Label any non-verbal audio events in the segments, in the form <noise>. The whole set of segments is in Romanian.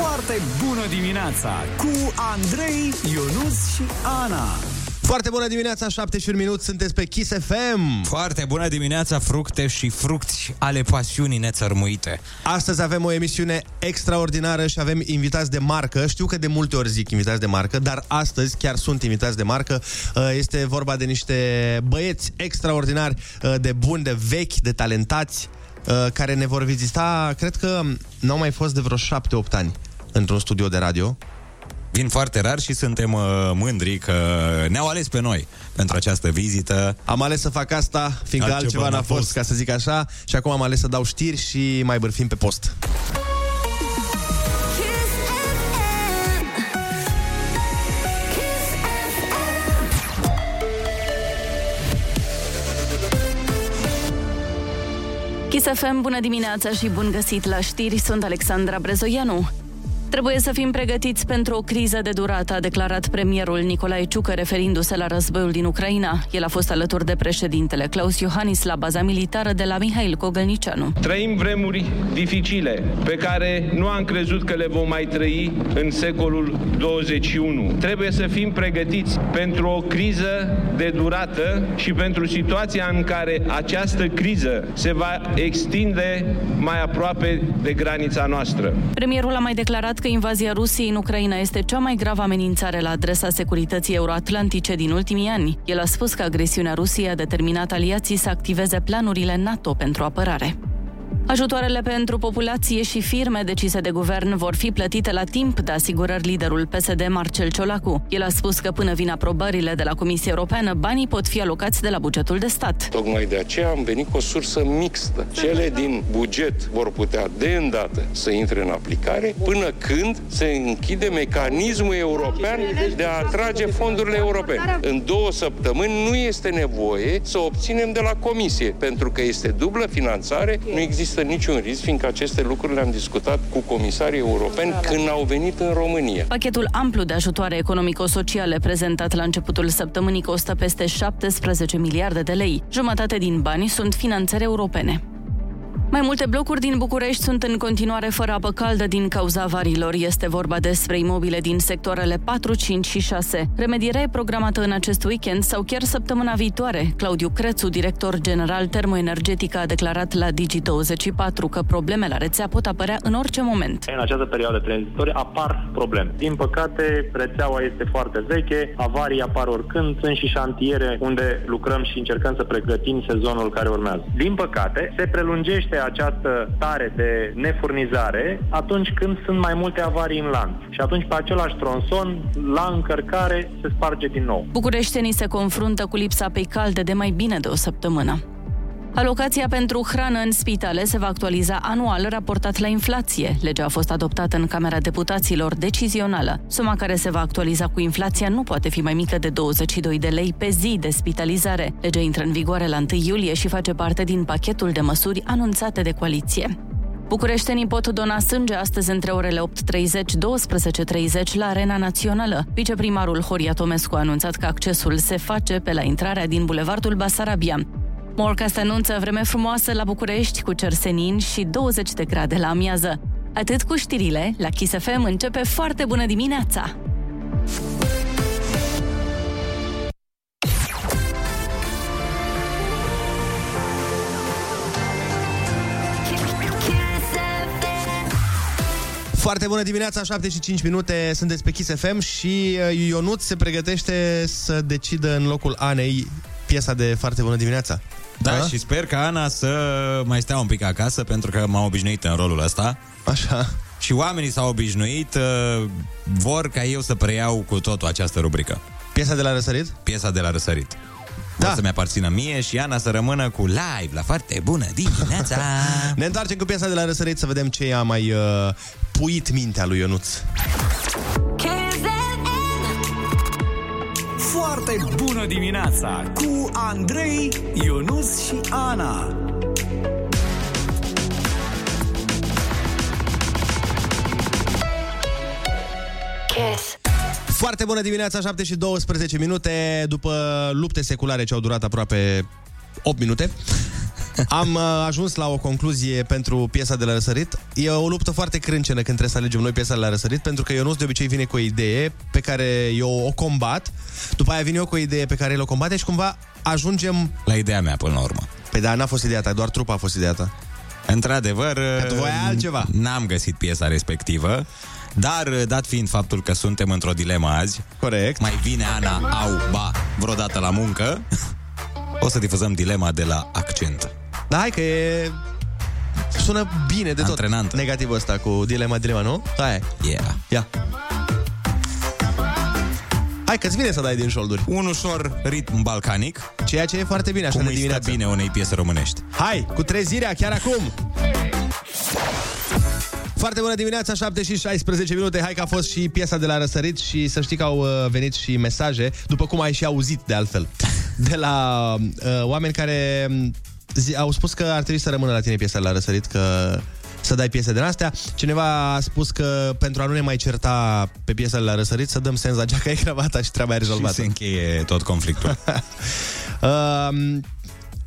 Foarte bună dimineața cu Andrei, Ionus și Ana. Foarte bună dimineața, 7 și un minut, sunteți pe Kiss FM. Foarte bună dimineața, fructe și frucți ale pasiunii nețărmuite. Astăzi avem o emisiune extraordinară și avem invitați de marcă. Știu că de multe ori zic invitați de marcă, dar astăzi chiar sunt invitați de marcă. Uh, Este vorba de niște băieți extraordinari, uh, de buni, de vechi, de talentați, uh, care ne vor vizita, cred că n-au mai fost de vreo 7-8 ani într-un studio de radio. Vin foarte rar și suntem uh, mândri că ne-au ales pe noi pentru această vizită. Am ales să fac asta, fiindcă altceva, altceva n-a fost, fost, ca să zic așa, și acum am ales să dau știri și mai bârfim pe post. Kiss FM, bună dimineața și bun găsit la știri, sunt Alexandra Brezoianu. Trebuie să fim pregătiți pentru o criză de durată, a declarat premierul Nicolae Ciucă referindu-se la războiul din Ucraina. El a fost alături de președintele Claus Iohannis la baza militară de la Mihail Cogălnicianu. Trăim vremuri dificile pe care nu am crezut că le vom mai trăi în secolul 21. Trebuie să fim pregătiți pentru o criză de durată și pentru situația în care această criză se va extinde mai aproape de granița noastră. Premierul a mai declarat că invazia Rusiei în Ucraina este cea mai gravă amenințare la adresa securității euroatlantice din ultimii ani. El a spus că agresiunea Rusiei a determinat aliații să activeze planurile NATO pentru apărare. Ajutoarele pentru populație și firme decise de guvern vor fi plătite la timp, de asigurări liderul PSD Marcel Ciolacu. El a spus că până vin aprobările de la Comisia Europeană, banii pot fi alocați de la bugetul de stat. Tocmai de aceea am venit cu o sursă mixtă. Cele din buget vor putea de îndată să intre în aplicare până când se închide mecanismul european de a atrage fondurile europene. În două săptămâni nu este nevoie să obținem de la Comisie, pentru că este dublă finanțare, nu există niciun risc, fiindcă aceste lucruri le-am discutat cu comisarii europeni când au venit în România. Pachetul amplu de ajutoare economico-sociale prezentat la începutul săptămânii costă peste 17 miliarde de lei. Jumătate din bani sunt finanțări europene. Mai multe blocuri din București sunt în continuare fără apă caldă din cauza avarilor. Este vorba despre imobile din sectoarele 4, 5 și 6. Remedierea e programată în acest weekend sau chiar săptămâna viitoare. Claudiu Crețu, director general termoenergetic, a declarat la Digi24 că probleme la rețea pot apărea în orice moment. În această perioadă tranzitorie apar probleme. Din păcate, rețeaua este foarte veche, avarii apar oricând, sunt și șantiere unde lucrăm și încercăm să pregătim sezonul care urmează. Din păcate, se prelungește această stare de nefurnizare atunci când sunt mai multe avarii în lanț. Și atunci pe același tronson, la încărcare, se sparge din nou. Bucureștenii se confruntă cu lipsa apei calde de mai bine de o săptămână. Alocația pentru hrană în spitale se va actualiza anual raportat la inflație. Legea a fost adoptată în Camera Deputaților decizională. Suma care se va actualiza cu inflația nu poate fi mai mică de 22 de lei pe zi de spitalizare. Legea intră în vigoare la 1 iulie și face parte din pachetul de măsuri anunțate de coaliție. Bucureștenii pot dona sânge astăzi între orele 8.30-12.30 la Arena Națională. Viceprimarul Horia Tomescu a anunțat că accesul se face pe la intrarea din Bulevardul Basarabia. Morcast anunță vreme frumoasă la București cu cer senin și 20 de grade la amiază. Atât cu știrile, la Kiss FM începe foarte bună dimineața! Foarte bună dimineața, 7 și 5 minute, sunteți pe Kiss FM și uh, Ionut se pregătește să decidă în locul Anei piesa de Foarte bună dimineața. Da, A? și sper ca Ana să mai stea un pic acasă, pentru că m-am obișnuit în rolul ăsta. Așa. Și oamenii s-au obișnuit, uh, vor ca eu să preiau cu totul această rubrică. Piesa de la răsărit? Piesa de la răsărit. Da. O să-mi aparțină mie și Ana să rămână cu live la foarte bună dimineața. <laughs> ne întoarcem cu piesa de la răsărit să vedem ce a mai uh, puit mintea lui Ionuț. Foarte bună dimineața cu Andrei, Ionus și Ana. Kiss. Foarte bună dimineața, 7 și 12 minute După lupte seculare ce au durat aproape 8 minute Am uh, ajuns la o concluzie pentru piesa de la răsărit. E o luptă foarte crâncenă când trebuie să alegem noi piesa de la răsărit, pentru că Ionuț de obicei vine cu o idee pe care eu o combat, după aia vin eu cu o idee pe care el o combate și cumva ajungem... La ideea mea, până la urmă. Păi da, n-a fost ideea ta, doar trupa a fost ideea ta. Într-adevăr, Că tu voiai altceva. n-am găsit piesa respectivă, dar dat fiind faptul că suntem într-o dilemă azi, Corect. mai vine Ana au ba vreodată la muncă, <laughs> o să difuzăm dilema de la accent. Da, hai că e... Sună bine de tot. Antrenant. Negativul ăsta cu dilema, dilema, nu? Hai. Yeah. Ia. Hai că-ți vine să dai din șolduri. Un ușor ritm balcanic, Ceea ce e foarte bine, așa cum de îi stă dimineață. bine unei piese românești. Hai, cu trezirea chiar acum! Foarte bună dimineața, 7 și 16 minute. Hai că a fost și piesa de la răsărit și să știi că au uh, venit și mesaje, după cum ai și auzit de altfel, de la uh, oameni care um, zi, au spus că ar trebui să rămână la tine piesa de la răsărit, că să dai piese din astea. Cineva a spus că pentru a nu ne mai certa pe piesa de la răsărit, să dăm senza geaca <laughs> e cravata și treaba e Și rezolvată. se încheie tot conflictul. <laughs> Um,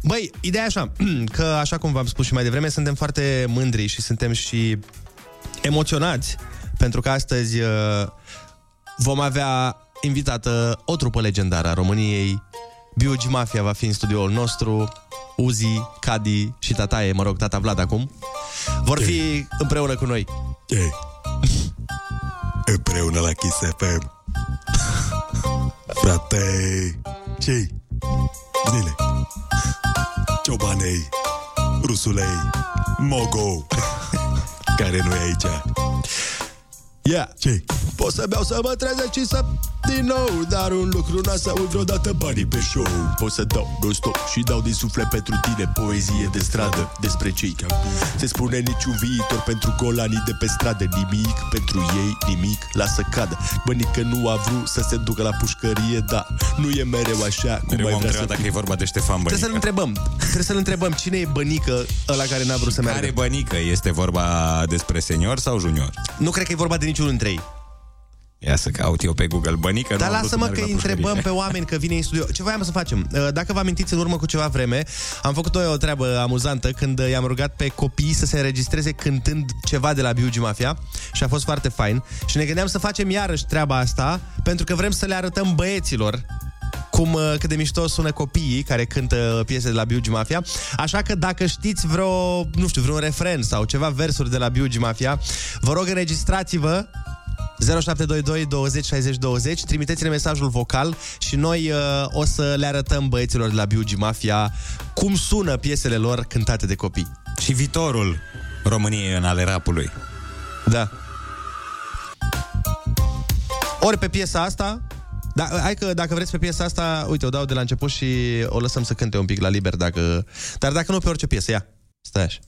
Băi, ideea e așa, <clears throat> că așa cum v-am spus și mai devreme, suntem foarte mândri și suntem și emoționați, pentru că astăzi uh, vom avea invitată o trupă legendară a României. B.U.G. Mafia va fi în studioul nostru, Uzi, Cadi și Tataie, mă rog, tata Vlad acum, vor fi împreună cu noi. Ei. Împreună la Kiss FM. Frate, ce Zile. Ciobanei, Rusulei, Mogo, care nu e aici. Yeah. ce Pot să beau să mă trezesc și să din nou Dar un lucru n-a să uit vreodată banii pe show Pot să dau non-stop și dau din suflet pentru tine Poezie de stradă despre cei Se spune niciun viitor pentru golanii de pe stradă Nimic pentru ei, nimic, lasă cadă Bănică nu a vrut să se ducă la pușcărie Da, nu e mereu așa cum Mereu mai am vrea să întrebat dacă fie e vorba de Ștefan Trebuie să-l Bănică. întrebăm Trebuie să-l întrebăm Cine e bănică ăla care n-a vrut să meargă Care bănică? Este vorba despre senior sau junior? Nu cred că e vorba de niciunul dintre ei Ia să caut eu pe Google bănică. Dar nu am vrut lasă-mă să că merg îi la întrebăm pușcărie. pe oameni că vine în studio. Ce voiam să facem? Uh, Dacă vă amintiți în urmă cu ceva vreme, am făcut o, o treabă amuzantă când uh, i-am rugat pe copii să se înregistreze cântând ceva de la B.U.G. Mafia și a fost foarte fain. Și ne gândeam să facem iarăși treaba asta pentru că vrem să le arătăm băieților cum uh, cât de mișto sună copiii care cântă piese de la B.U.G. Mafia. Așa că dacă știți vreo, nu știu, vreun refren sau ceva versuri de la B.U.G. Mafia, vă rog înregistrați-vă 0722 20 60 20 Trimiteți-ne mesajul vocal Și noi uh, o să le arătăm băieților de la B.U.G. Mafia Cum sună piesele lor cântate de copii Și viitorul României în ale rapului. Da Ori pe piesa asta da, hai că dacă vreți pe piesa asta Uite, o dau de la început și o lăsăm să cânte un pic la liber dacă... Dar dacă nu pe orice piesă, ia. Stai așa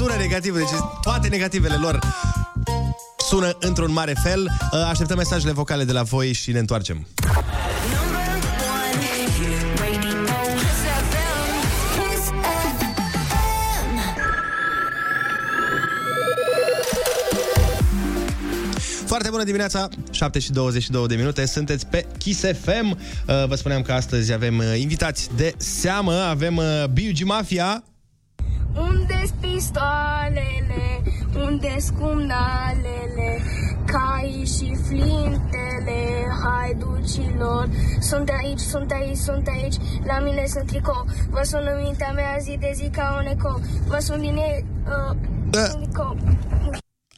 sună negativ Deci toate negativele lor sună într-un mare fel Uh, Așteptăm mesajele vocale de la voi și ne întoarcem Foarte bună dimineața, 7 și 22 de minute, sunteți pe Kiss FM. Uh, Vă spuneam că astăzi avem uh, invitați de seamă, avem uh, B.U.G. Mafia, Unde-s pistoalele? Unde-s cumnalele? Cai și flintele haiducilor Sunt aici, sunt aici, sunt aici La mine sunt tricou Vă sun în mintea mea zi de zi ca un eco Vă sun din ei uh, Da. sunt eco.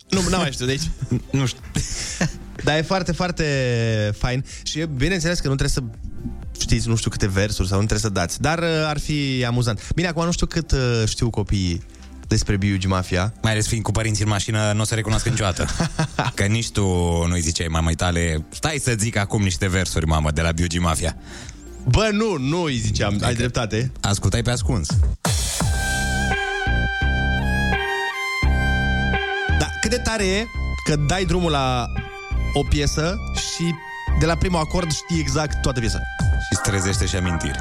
Nu, n-am mai știut, deci... <laughs> Nu știu. <laughs> Dar e foarte, foarte fain și e bineînțeles că nu trebuie să știți nu știu câte versuri sau nu trebuie să dați, dar uh, ar fi amuzant. Bine, acum nu știu cât uh, știu copiii despre B.U.G. Mafia. Mai ales fiind cu părinții în mașină, nu o să recunosc niciodată. <laughs> Că nici tu nu-i ziceai mamei tale, stai să zic acum niște versuri, mamă, de la B.U.G. Mafia. Bă, nu, nu îi ziceam, ai dreptate. Ascultai pe ascuns. Dar cât de tare e că dai drumul la o piesă și de la primul acord știi exact toată piesa. Și îți trezește și amintiri.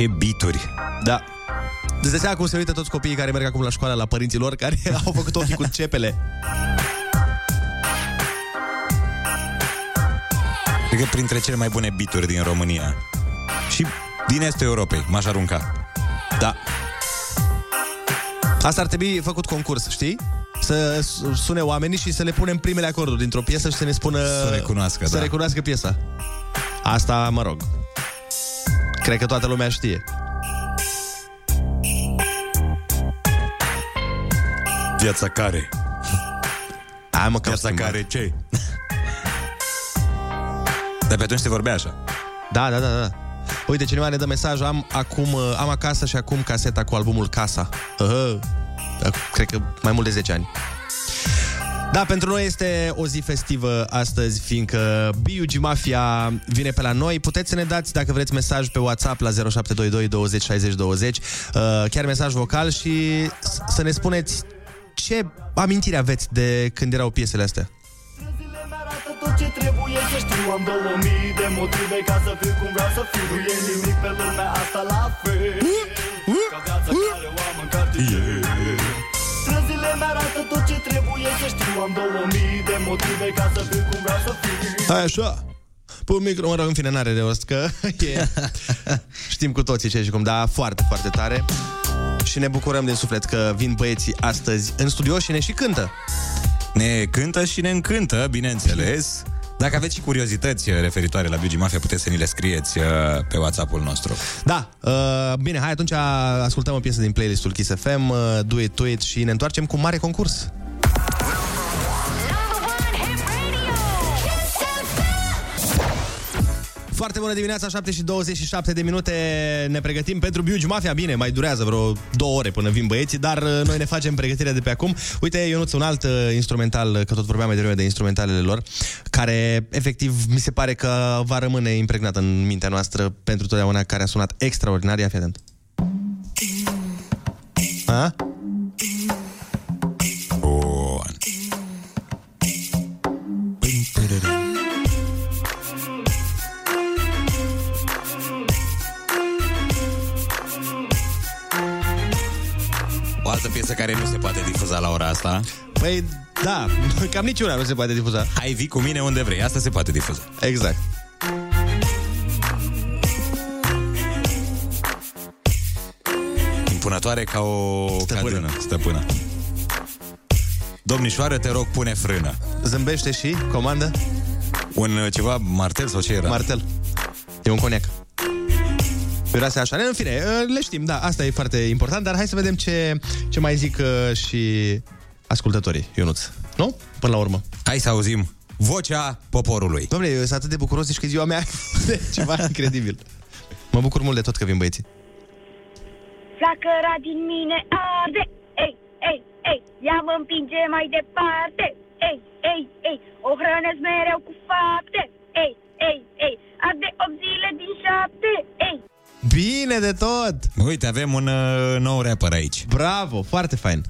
Ce bituri! Da. Îți dai seama cum se uită toți copiii care merg acum la școală la părinții lor, care <laughs> au făcut ochii cu cepele. Cred că printre cele mai bune bituri din România. Și din estul Europei, m-aș arunca. Da. Asta ar trebui făcut concurs, știi? Să sune oamenii și să le punem primele acorduri dintr-o piesă și să ne spună... Să recunoască, Să da. recunoască piesa. Asta, mă rog. Cred că toată lumea știe. Viața care? Hai mă, Viața care ce? Dar pe atunci se vorbea așa. Da, da, da, da. Uite, cineva ne dă mesaj, am acum, uh, am acasă și acum caseta cu albumul Casa. Uh, cred că mai mult de 10 ani. Da, pentru noi este o zi festivă astăzi, fiindcă B.U.G. Mafia vine pe la noi. Puteți să ne dați, dacă vreți, mesaj pe WhatsApp la 0722 20 60 20, uh, chiar mesaj vocal și s- să ne spuneți ce amintiri aveți de când erau piesele astea. tot ce trebuie să știu Am două mii de motive ca să fiu cum vreau să fiu Nu e nimic pe lumea asta la fel Ca viața care o am în cartier Străzile mi-arată tot ce trebuie să știu Am două mii de motive ca să fiu cum vreau să fiu Hai așa. Pun micro, mă rog, în fine, n-are de rost, că <laughs> e... <laughs> Știm cu toții ce și cum, dar foarte, foarte tare. Și ne bucurăm din suflet că vin băieții astăzi în studio și ne și cântă. Ne cântă și ne încântă, bineînțeles. Dacă aveți și curiozități uh, referitoare la Biugi Mafia, puteți să ni le scrieți uh, pe WhatsApp-ul nostru. Da, uh, bine, hai atunci ascultăm o piesă din playlistul Kiss FM, uh, Do It, Do It și ne întoarcem cu mare concurs. Foarte bună dimineața, 7 și 27 de minute. Ne pregătim pentru Biugi Mafia. Bine, mai durează vreo două ore până vin băieții Dar uh, noi ne facem pregătirea de pe acum. Uite, Ionuț, un alt uh, instrumental Că tot vorbeam mai devreme de instrumentalele lor Care, efectiv, mi se pare că Va rămâne impregnat în mintea noastră Pentru totdeauna, care a sunat extraordinar. Ia fi atent. Ha? Altă piesă care nu se poate difuza la ora asta. Păi, da, <laughs> cam niciuna nu se poate difuza Hai, vii cu mine unde vrei, asta se poate difuza. Exact Impunătoare ca o Stăpână. cadână, stăpână. Domnișoară, te rog, pune frână. Zâmbește și comandă Un uh, ceva martel sau ce era? Martel E un coniac Miroase așa. În fine, uh, le știm, da, asta e foarte important, dar hai să vedem ce, ce mai zic uh, și ascultătorii, Ionuț. Nu? Până la urmă. Hai să auzim vocea poporului. Domnule, eu sunt atât de bucuros, zici că e ziua mea. <laughs> Ceva incredibil. Mă bucur mult de tot că vin băieții. Flacăra din mine arde Ei, ei, ei, ea mă împinge mai departe Ei, ei, ei, o hrănesc mereu cu fapte Ei, ei, ei, arde 8 zile din 7 Ei, Bine de tot! Uite, avem un uh, nou rapper aici. Bravo, foarte fain.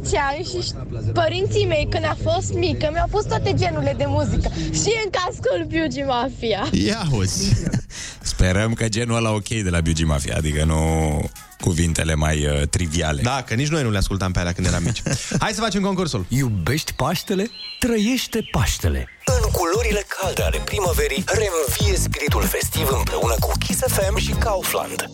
10 ani și părinții mei, când a fost mică, mi-au pus toate genurile de muzică. Și în cascul Biugi Mafia. Ia uzi. Sperăm că genul ăla ok de la Biugi Mafia, adică nu cuvintele mai uh, triviale. Da, că nici noi nu le ascultam pe alea când eram mici. <laughs> Hai să facem concursul. Iubești Paștele? Trăiește Paștele! În culorile calde ale primăverii, reînvie spiritul festiv împreună cu Kiss FM și Kaufland.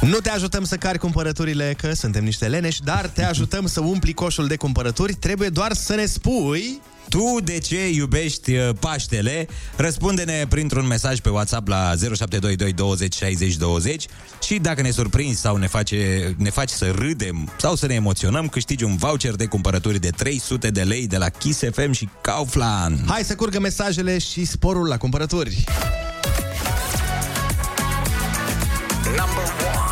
Nu te ajutăm să cari cumpărăturile, că suntem niște leneși, dar te ajutăm să umpli coșul de cumpărături. Trebuie doar să ne spui... Tu de ce iubești uh, Paștele? Răspunde-ne printr-un mesaj pe WhatsApp la 0722 20 60 20 și dacă ne surprinzi sau ne, face, ne faci să râdem sau să ne emoționăm, câștigi un voucher de cumpărături de 300 de lei de la Kiss FM și Kaufland. Hai să curgă mesajele și sporul la cumpărături. Number one.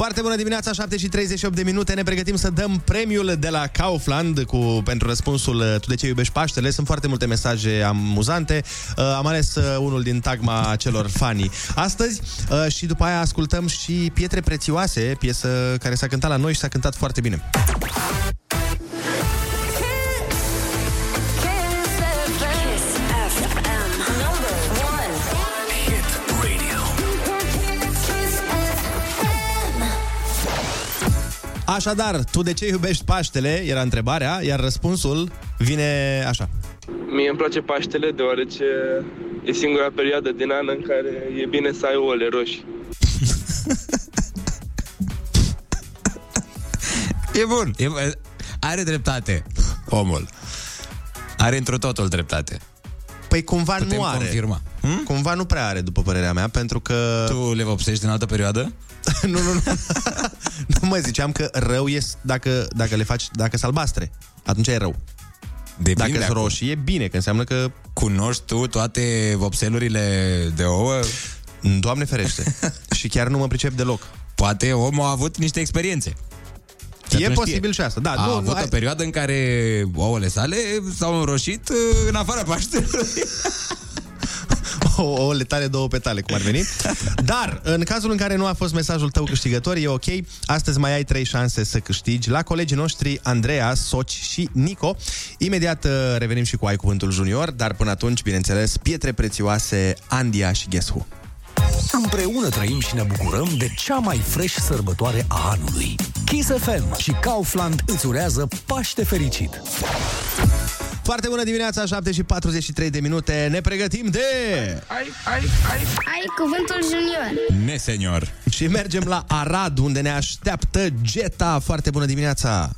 Foarte bună dimineața, 7 și 38 de minute. Ne pregătim să dăm premiul de la Kaufland cu, pentru răspunsul uh, Tu de ce iubești Paștele. Sunt foarte multe mesaje amuzante. Uh, am ales uh, unul din tagma celor fani astăzi uh, și după aia ascultăm și Pietre Prețioase, piesă care s-a cântat la noi și s-a cântat foarte bine. Așadar, tu de ce iubești Paștele? Era întrebarea, iar răspunsul vine așa. Mie îmi place Paștele deoarece e singura perioadă din an în care e bine să ai ouăle roșii. <laughs> E bun. E, are dreptate, omul. Are într totul dreptate. Păi cumva Putem nu are. confirma. Hmm? Cumva nu prea are, după părerea mea, pentru că... Tu le vopsești în altă perioadă? <laughs> nu, nu, nu. <laughs> nu mă ziceam că rău e dacă, dacă le faci, dacă sunt albastre. Atunci e rău. Depinde dacă sunt acum. roșii, e bine, că înseamnă că... Cunoști tu toate vopselurile de ouă? Doamne ferește. <laughs> și chiar nu mă pricep deloc. Poate omul a avut niște experiențe. E atunci posibil și asta, da, A nu, avut nu, o hai- perioadă în care ouăle sale s-au înroșit uh, în afara Paștelui. O, o letale, două petale, cum ar veni. Dar, în cazul în care nu a fost mesajul tău câștigător, e ok. Astăzi mai ai trei șanse să câștigi la colegii noștri Andreea, Soci și Nico. Imediat uh, revenim și cu Ai Cuvântul Junior, dar până atunci, bineînțeles, pietre prețioase, Andia și Guess Who. Împreună trăim și ne bucurăm de cea mai fresh sărbătoare a anului. Kiss FM și Kaufland îți urează Paște fericit! Foarte bună dimineața, 7 și 43 de minute. Ne pregătim de... Ai, ai, ai. Ai cuvântul junior. Ne, senior. Și mergem la Arad, unde ne așteaptă Geta. Foarte bună dimineața!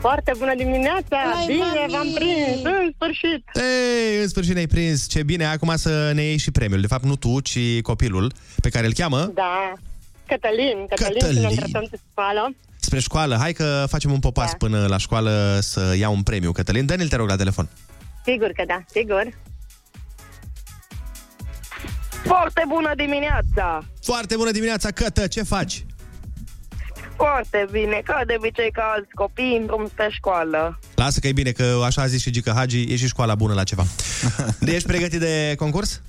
Foarte bună dimineața! Hai, Bine, mami! v-am prins! În sfârșit! Ei, în sfârșit ne-ai prins. Ce bine, acum să ne iei și premiul. De fapt, nu tu, ci copilul pe care îl cheamă Da. Cătălin, Cătălin, Cătălin. și ne îndreptăm de spală. Spre școală. Hai că facem un popas Da. până la școală să iau un premiu. Cătălin, dă-ne-l, te rog, la telefon. Sigur că da, sigur. Foarte bună dimineața! Foarte bună dimineața, Cătă, ce faci? Foarte bine, ca de obicei ca alți copii în drum spre școală. Lasă că e bine, că așa a zis și Gică Hagi, e și școala bună la ceva. De <laughs> ești pregătit de concurs?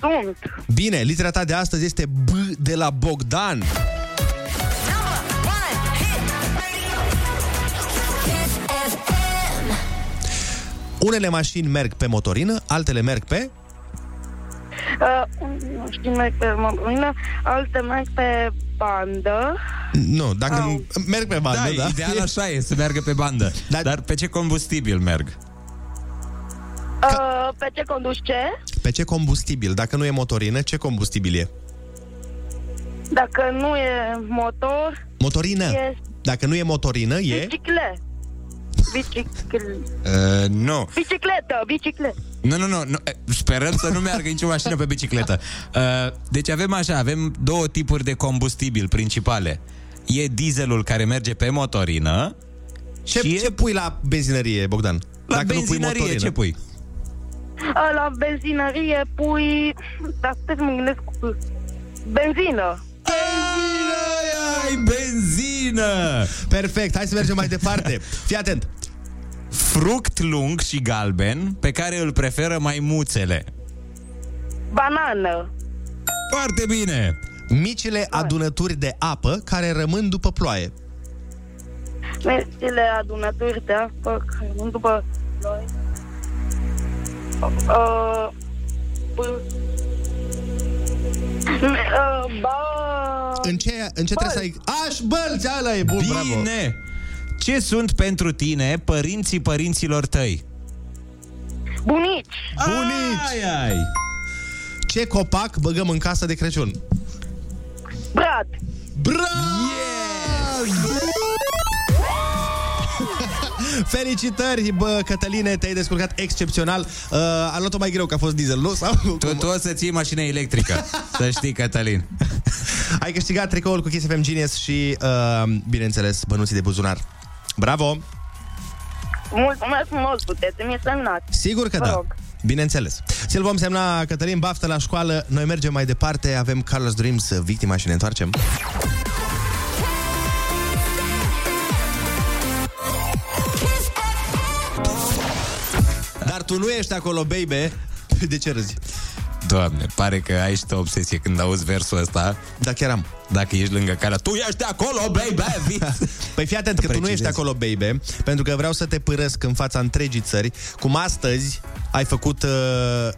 Sunt! Bine, litera ta de astăzi este B de la Bogdan. Unele mașini merg pe motorină, altele merg pe... Uh, nu știu, merg pe motorină, alte merg pe bandă. Nu, dacă Au. merg pe bandă, da, da? ideal așa e, să meargă pe bandă. Dar, Dar pe ce combustibil merg? Uh, pe ce conduci ce? Pe ce combustibil? Dacă nu e motorină, ce combustibil e? Dacă nu e motor, Motorină. e Dacă nu e motorină, e... bicicle. Bicicle. Uh, nu. Bicicletă, bicicletă. Nu, nu, nu, nu. eh, Sperăm să nu meargă nicio mașină pe bicicletă. Uh, deci avem așa, avem două tipuri de combustibil principale. E dieselul care merge pe motorină Ce, și ce pui la benzinărie, Bogdan? la Dacă nu pui benzinărie motorină. ce pui? A, La benzinărie pui... Dar stai să mă gândesc... Benzină. Ai benzină! Perfect, hai să mergem mai departe. Fii atent. Fruct lung și galben pe care îl preferă maimuțele. Banană. Foarte bine! Micile adunături de apă care rămân după ploaie. Merțile adunături de apă care nu după noi. Uh, p- uh, <laughs> ba... În ce, în ce trebuie să ai... Aș bălți, ala e bun, bravo. Bine! Ce sunt pentru tine părinții părinților tăi? Bunici. Bunici! Ai, ai! Ce copac băgăm în casă de Crăciun? Brad. Bravo! Yes! Felicitări, bă, Cătăline, te-ai descurcat excepțional. Uh, a luat-o mai greu, că a fost diesel, nu? Sau Tu, tu o să ții mașină electrică, <laughs> să știi, Cătălin. Ai câștigat tricoul cu Kiss FM Genius și, uh, bineînțeles, bănuții de buzunar. Bravo! Mulțumesc frumos, puteți să-mi semnați. Sigur că Vă da. rog. Bineînțeles. Ți-l vom semna, Cătălin, baftă la școală. Noi mergem mai departe, avem Carlos Dreams, victima și ne întoarcem. Tu nu ești acolo, baby. <laughs> De ce râzi? Doamne, pare că ai și tu o obsesie când auzi versul ăsta. Da, chiar am. Dacă ești lângă care tu ești acolo, baby! <laughs> Păi fii atent că tu nu ești acolo, baby, pentru că vreau să te părăsc în fața întregii țări, cum astăzi ai făcut... Uh,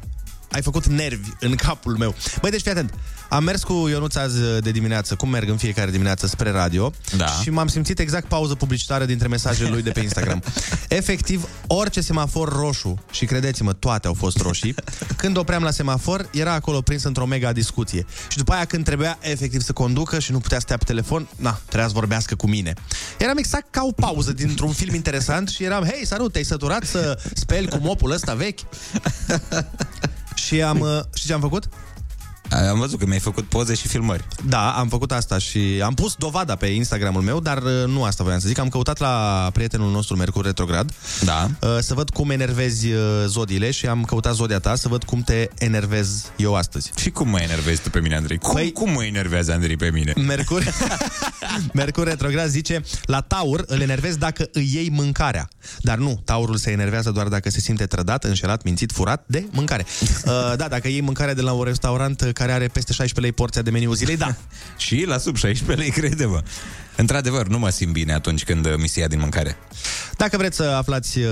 ai făcut nervi în capul meu. Băi, deci fii atent. Am mers cu Ionuț azi de dimineață, cum merg în fiecare dimineață spre radio Da. și m-am simțit exact pauză publicitară dintre mesajele lui de pe Instagram. <laughs> Efectiv, orice semafor roșu, și credeți-mă, toate au fost roșii, <laughs> când opream la semafor, era acolo prins într-o mega discuție. Și după aia când trebuia efectiv să conducă și nu putea stea pe telefon, na, trebuia să vorbească cu mine. Eram exact ca o pauză dintr-un film interesant și eram, hei, salut, te-ai săturat să speli cu mopul ăsta vechi? <laughs> și am, uh, știți ce am făcut? Am văzut că mi-ai făcut poze și filmări. Da, am făcut asta și am pus dovada pe Instagramul meu, dar uh, nu asta voiam să zic. Am căutat la prietenul nostru Mercur Retrograd Da. uh, să văd cum enervezi uh, zodiile și am căutat zodia ta să văd cum te enervez eu astăzi. Și cum mă enervezi tu pe mine, Andrei? Cum, Păi- cum mă enervează Andrei pe mine? Mercur, <laughs> Mercur Retrograd zice La Taur îl enervezi dacă îi iei mâncarea Dar nu, Taurul se enervează doar dacă se simte trădat, înșelat, mințit, furat de mâncare <laughs> uh, Da, dacă iei mâncare de la un restaurant uh, care are peste 16 lei porția de meniu zilei, da <laughs> Și la sub 16 lei, crede-mă. Într-adevăr, nu mă simt bine atunci când uh, mi se ia din mâncare. Dacă vreți să aflați uh,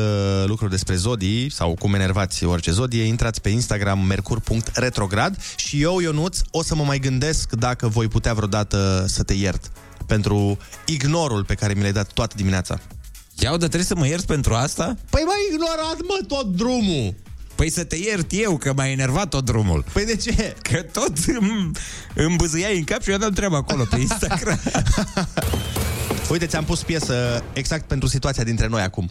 lucruri despre zodii sau cum enervați orice zodie, intrați pe Instagram mercur.retrograd și eu, Ionuț, o să mă mai gândesc dacă voi putea vreodată să te iert pentru ignorul pe care mi l-ai dat toată dimineața. Iau, dar trebuie să mă ierți pentru asta? Păi m-ai ignorat, mă, tot drumul! Păi să te iert eu, că m-a enervat tot drumul. Păi de ce? Că tot îmi, îmi bâzâiai în cap și eu aveam treaba acolo pe Instagram. <laughs> Uite, ți-am pus piesă exact pentru situația dintre noi acum.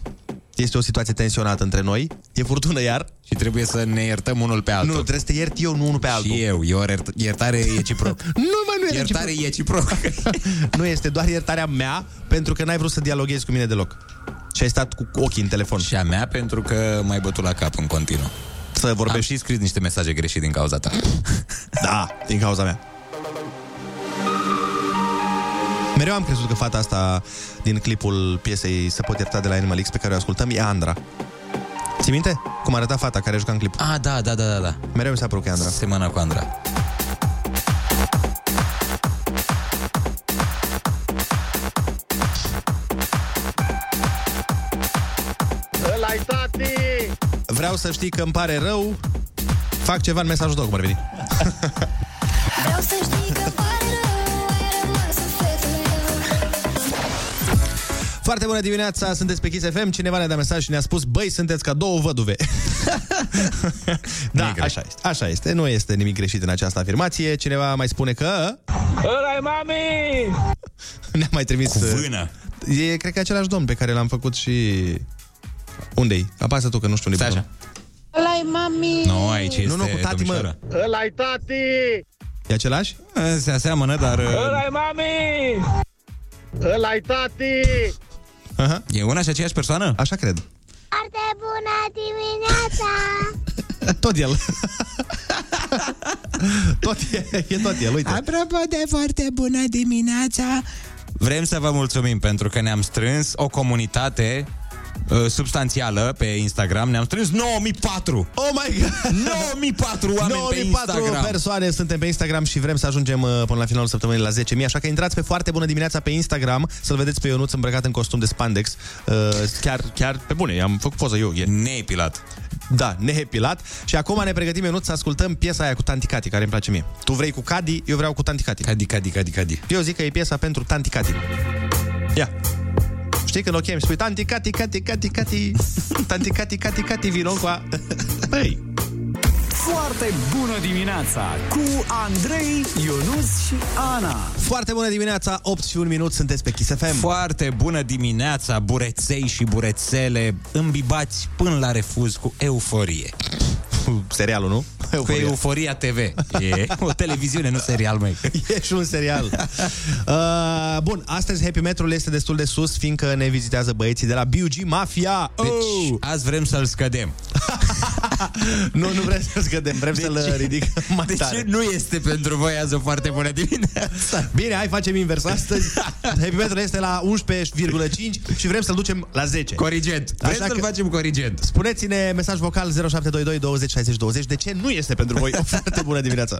Este o situație tensionată între noi, e furtună iar. și trebuie să ne iertăm unul pe altul. Nu, trebuie să te iert eu, nu unul pe altul. Și eu, e o iert- iertare reciproc. <laughs> Nu, mă, nu e Iertare reciproc. e reciproc. <laughs> nu este doar iertarea mea, pentru că n-ai vrut să dialoghezi cu mine deloc. Și ai stat cu ochii în telefon. și a mea pentru că m-ai bătut la cap în continuu. Să Am vorbești. și scris niște mesaje greșite din cauza ta. <laughs> Da, din cauza mea. Mereu am crezut că fata asta din clipul piesei Să pot ierta de la Animal X pe care o ascultăm e Andra. Ți minte? Cum arăta fata care juca în clip? Ah, da, da, da, da, da. Mereu mi s-a părut că e Andra. Semăna cu Andra. Vreau să știi că îmi pare rău Fac ceva în mesajul tău, cum ar veni Vreau să știi că pare rău, ai rămas în fetul meu. Foarte bună dimineața, sunteți pe Kiss FM Cineva ne-a dat mesaj și ne-a spus Băi, sunteți ca două văduve <laughs> Da, așa este, așa este Nu este nimic greșit în această afirmație Cineva mai spune că Ăla-i mami! Ne-a mai trimis Cu vână. E, cred că același domn pe care l-am făcut și... Unde-i? Apasă tu, că nu știu unde Stai așa. Ăla-i mami! Nu, aici este Nu, nu, cu tati, mă. domnișoara. Ăla-i tati! E același? Se aseamănă, dar... uh, Ăla-i mami! Ăla-i tati! Aha. E una și aceeași persoană? Așa cred Foarte bună dimineața! <laughs> Tot el <laughs> Tot e, e tot el, uite Apropo de foarte bună dimineața Vrem să vă mulțumim pentru că ne-am strâns o comunitate uh, substanțială pe Instagram Ne-am strâns 9004 Oh my god 9004 oameni 94 pe Instagram persoane suntem pe Instagram și vrem să ajungem uh, până la finalul săptămânii la 10.000, așa că intrați pe foarte bună dimineața pe Instagram să-l vedeți pe Ionuț îmbrăcat în costum de spandex. Uh, chiar, chiar pe bune, am făcut poză eu. E, Neepilat da, nehepilat. Și acum ne pregătim, Ionuț, să ascultăm piesa aia cu Tanti Cati, care îmi place mie. Tu vrei cu Cadi, eu vreau cu Tanti Cati. Cadi, cadi, cadi, cadi Eu zic că e piesa pentru Tanti Cati. Ia. Știi când o chemi, spui Tanti Cati, Cati, Cati, Cati, Tanti Cati, Cati, Cati, vino cu a... Băi, Foarte bună dimineața cu Andrei, Ionus și Ana. Foarte bună dimineața, 8 și 1 minut, sunteți pe Kiss FM. Foarte bună dimineața, bureței și burețele Îmbibați până la refuz cu euforie Serialul, nu? Cu Euforia. Euforia TV E o televiziune, nu serial, măi <laughs> E și un serial. Uh, bun, astăzi Happy Metrul este destul de sus, fiindcă ne vizitează băieții de la BUG Mafia. Deci oh! azi vrem să-l scădem <laughs> <laughs> nu, nu vrem să scădem, vrem să-l ridicăm mai de tare. ce nu este pentru voi azi o foarte bună dimineață? <laughs> Bine, hai facem invers astăzi. <laughs> Heavy metal este la 11,5 și vrem să-l ducem la 10. Corigent. Vrem Așa să-l că- facem corigent. Spuneți-ne mesaj vocal 0722 20 60 20 de ce nu este pentru voi o foarte bună dimineață.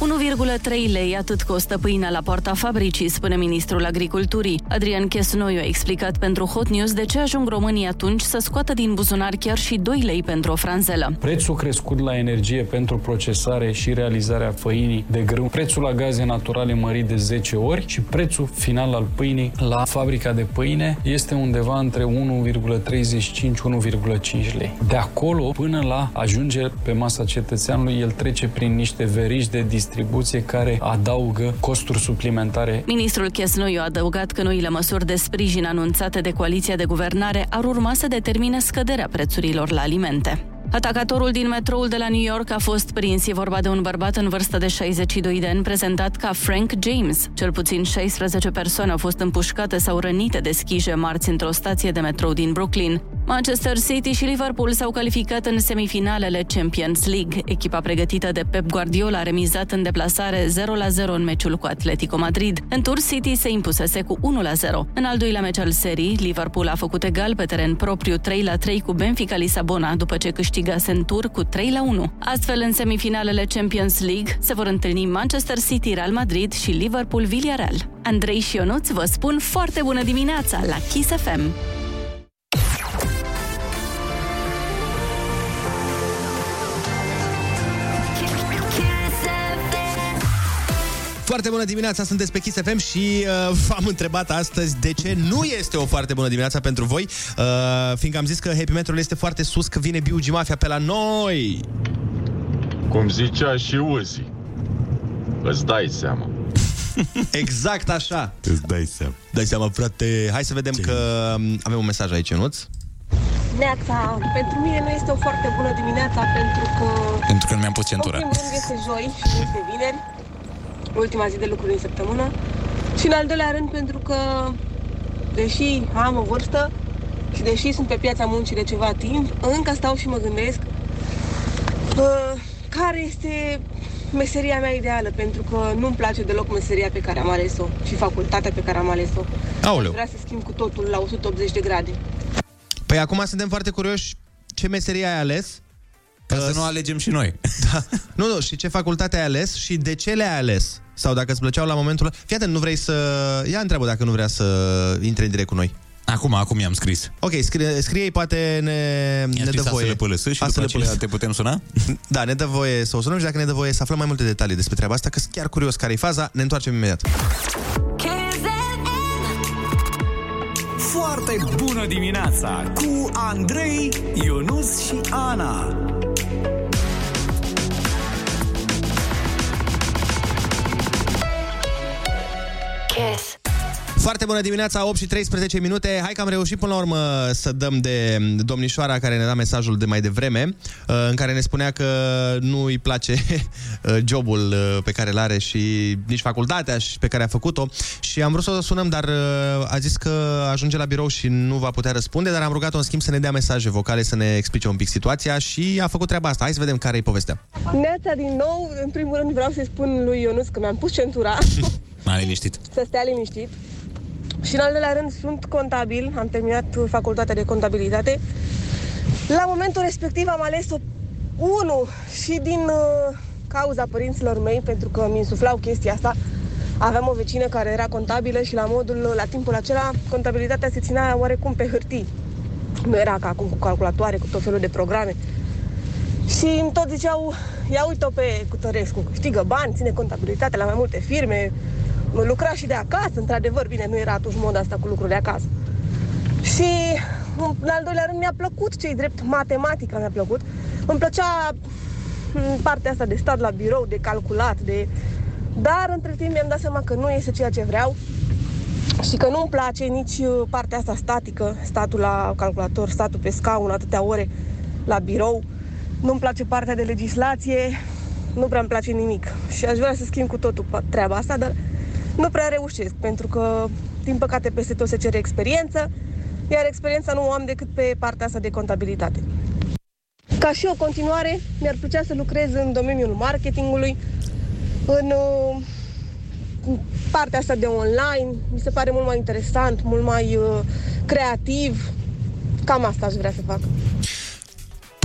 1,3 lei atât costă pâinea la poarta fabricii, spune ministrul agriculturii. Adrian Chesnoiu a explicat pentru Hot News de ce ajung românii atunci să scoată din buzunar chiar și 2 lei pentru o franzelă. Prețul crescut la energie pentru procesare și realizarea făinii de grâu, prețul la gaze naturale mărit de 10 ori și prețul final al pâinii la fabrica de pâine este undeva între 1,35-1,5 lei. De acolo până la ajunge pe masa cetățeanului, el trece prin niște verici de distribuție care adaugă costuri suplimentare Ministrul Chesnoiu a adăugat că noile măsuri de sprijin anunțate de coaliția de guvernare ar urma să determine scăderea prețurilor la alimente. Atacatorul din metroul de la New York a fost prins. E vorba de un bărbat în vârstă de 62 de ani, prezentat ca Frank James. Cel puțin 16 persoane au fost împușcate sau rănite de schije marți într-o stație de metrou din Brooklyn. Manchester City și Liverpool s-au calificat în semifinalele Champions League. Echipa pregătită de Pep Guardiola a remizat în deplasare 0-0 în meciul cu Atletico Madrid. În tur, City se impusese cu 1-0. În al doilea meci al serii, Liverpool a făcut egal pe teren propriu 3-3 cu Benfica Lisabona, după ce câștigase în tur cu 3-1. Astfel, în semifinalele Champions League se vor întâlni Manchester City, Real Madrid și Liverpool Villarreal. Andrei și Șionuț vă spun foarte bună dimineața la Kiss FM! Foarte bună dimineața, sunteți pe Kiss FM și uh, v-am întrebat astăzi de ce nu este o foarte bună dimineața pentru voi, uh, fiindcă am zis că happy metrul este foarte sus, că vine Biugi Mafia pe la noi. Cum zicea și Uzi, îți dai seama. <laughs> Exact așa. Îți dai seama. Dai seama, frate. Hai să vedem că um, avem un mesaj aici, Ionuț. Neața, pentru mine nu este o foarte bună dimineața pentru că Pentru că nu mi-am pus în centura. primul rând este joi și nu este vineri, ultima zi de lucru din săptămână și în al doilea rând pentru că deși am o vârstă și deși sunt pe piața muncii de ceva timp, încă stau și mă gândesc uh, care este meseria mea ideală, pentru că nu-mi place deloc meseria pe care am ales-o și facultatea pe care am ales-o. Aoleu. Vreau să schimb cu totul la 180 de grade. Păi acum suntem foarte curioși ce meserie ai ales. Ca să nu alegem și noi. <laughs> Da. Nu, nu, și ce facultate ai ales și de ce le-ai ales? Sau dacă îți plăceau la momentul ăla. Fii atent, nu vrei să... Ia întreabă dacă nu vrea să intre în direct cu noi. Acum, acum i-am scris. Ok, scrie, scrie poate ne, ne scris dă voie. ASLPLS și după ASLPLS. aceea te putem suna? <laughs> Da, ne dă voie să o sunăm și dacă ne dă voie să aflăm mai multe detalii despre treaba asta, că sunt chiar curios care e faza, ne întoarcem imediat. Foarte bună dimineața cu Andrei, Ionus și Ana. Kiss. Foarte bună dimineața, 8 și 13 minute. Hai că am reușit până la urmă să dăm de domnișoara care ne da mesajul de mai devreme, uh, în care ne spunea că nu îi place <laughs> uh, jobul uh, pe care îl are și nici facultatea și pe care a făcut-o. Și am vrut să o sunăm, dar a zis că ajunge la birou și nu va putea răspunde, dar am rugat-o în schimb să ne dea mesaje vocale, să ne explice un pic situația și a făcut treaba asta. Hai să vedem care e povestea. Neața din nou, în primul rând vreau să-i spun lui Ionuț că mi-am pus centura <laughs> Mai liniștit. să stea liniștit. Și în al doilea rând sunt contabil, am terminat facultatea de contabilitate. La momentul respectiv am ales-o unu și din uh, cauza părinților mei, pentru că mi insuflau chestia asta. Aveam o vecină care era contabilă și la modul, la timpul acela, contabilitatea se ținea oarecum pe hârtii. Nu era ca acum cu calculatoare, cu tot felul de programe. Și îmi tot ziceau, ia uite-o pe Cutărescu, câștigă bani, ține contabilitate la mai multe firme, lucra și de acasă, într-adevăr, bine, nu era atunci moda asta cu lucruri de acasă. Și în al doilea rând mi-a plăcut cei drept matematica mi-a plăcut. Îmi plăcea m, partea asta de stat la birou, de calculat, de... Dar între timp mi-am dat seama că nu este ceea ce vreau și că nu-mi place nici uh, partea asta statică, statul la calculator, statul pe scaun, atâtea ore la birou. nu-mi place partea de legislație, nu prea îmi place nimic. Și aș vrea să schimb cu totul pa- treaba asta, dar nu prea reușesc, pentru că, din păcate, peste tot se cere experiență, iar experiența nu o am decât pe partea asta de contabilitate. Ca și o continuare, mi-ar plăcea să lucrez în domeniul marketingului, în uh, în partea asta de online. Mi se pare mult mai interesant, mult mai uh, creativ. Cam asta aș vrea să fac.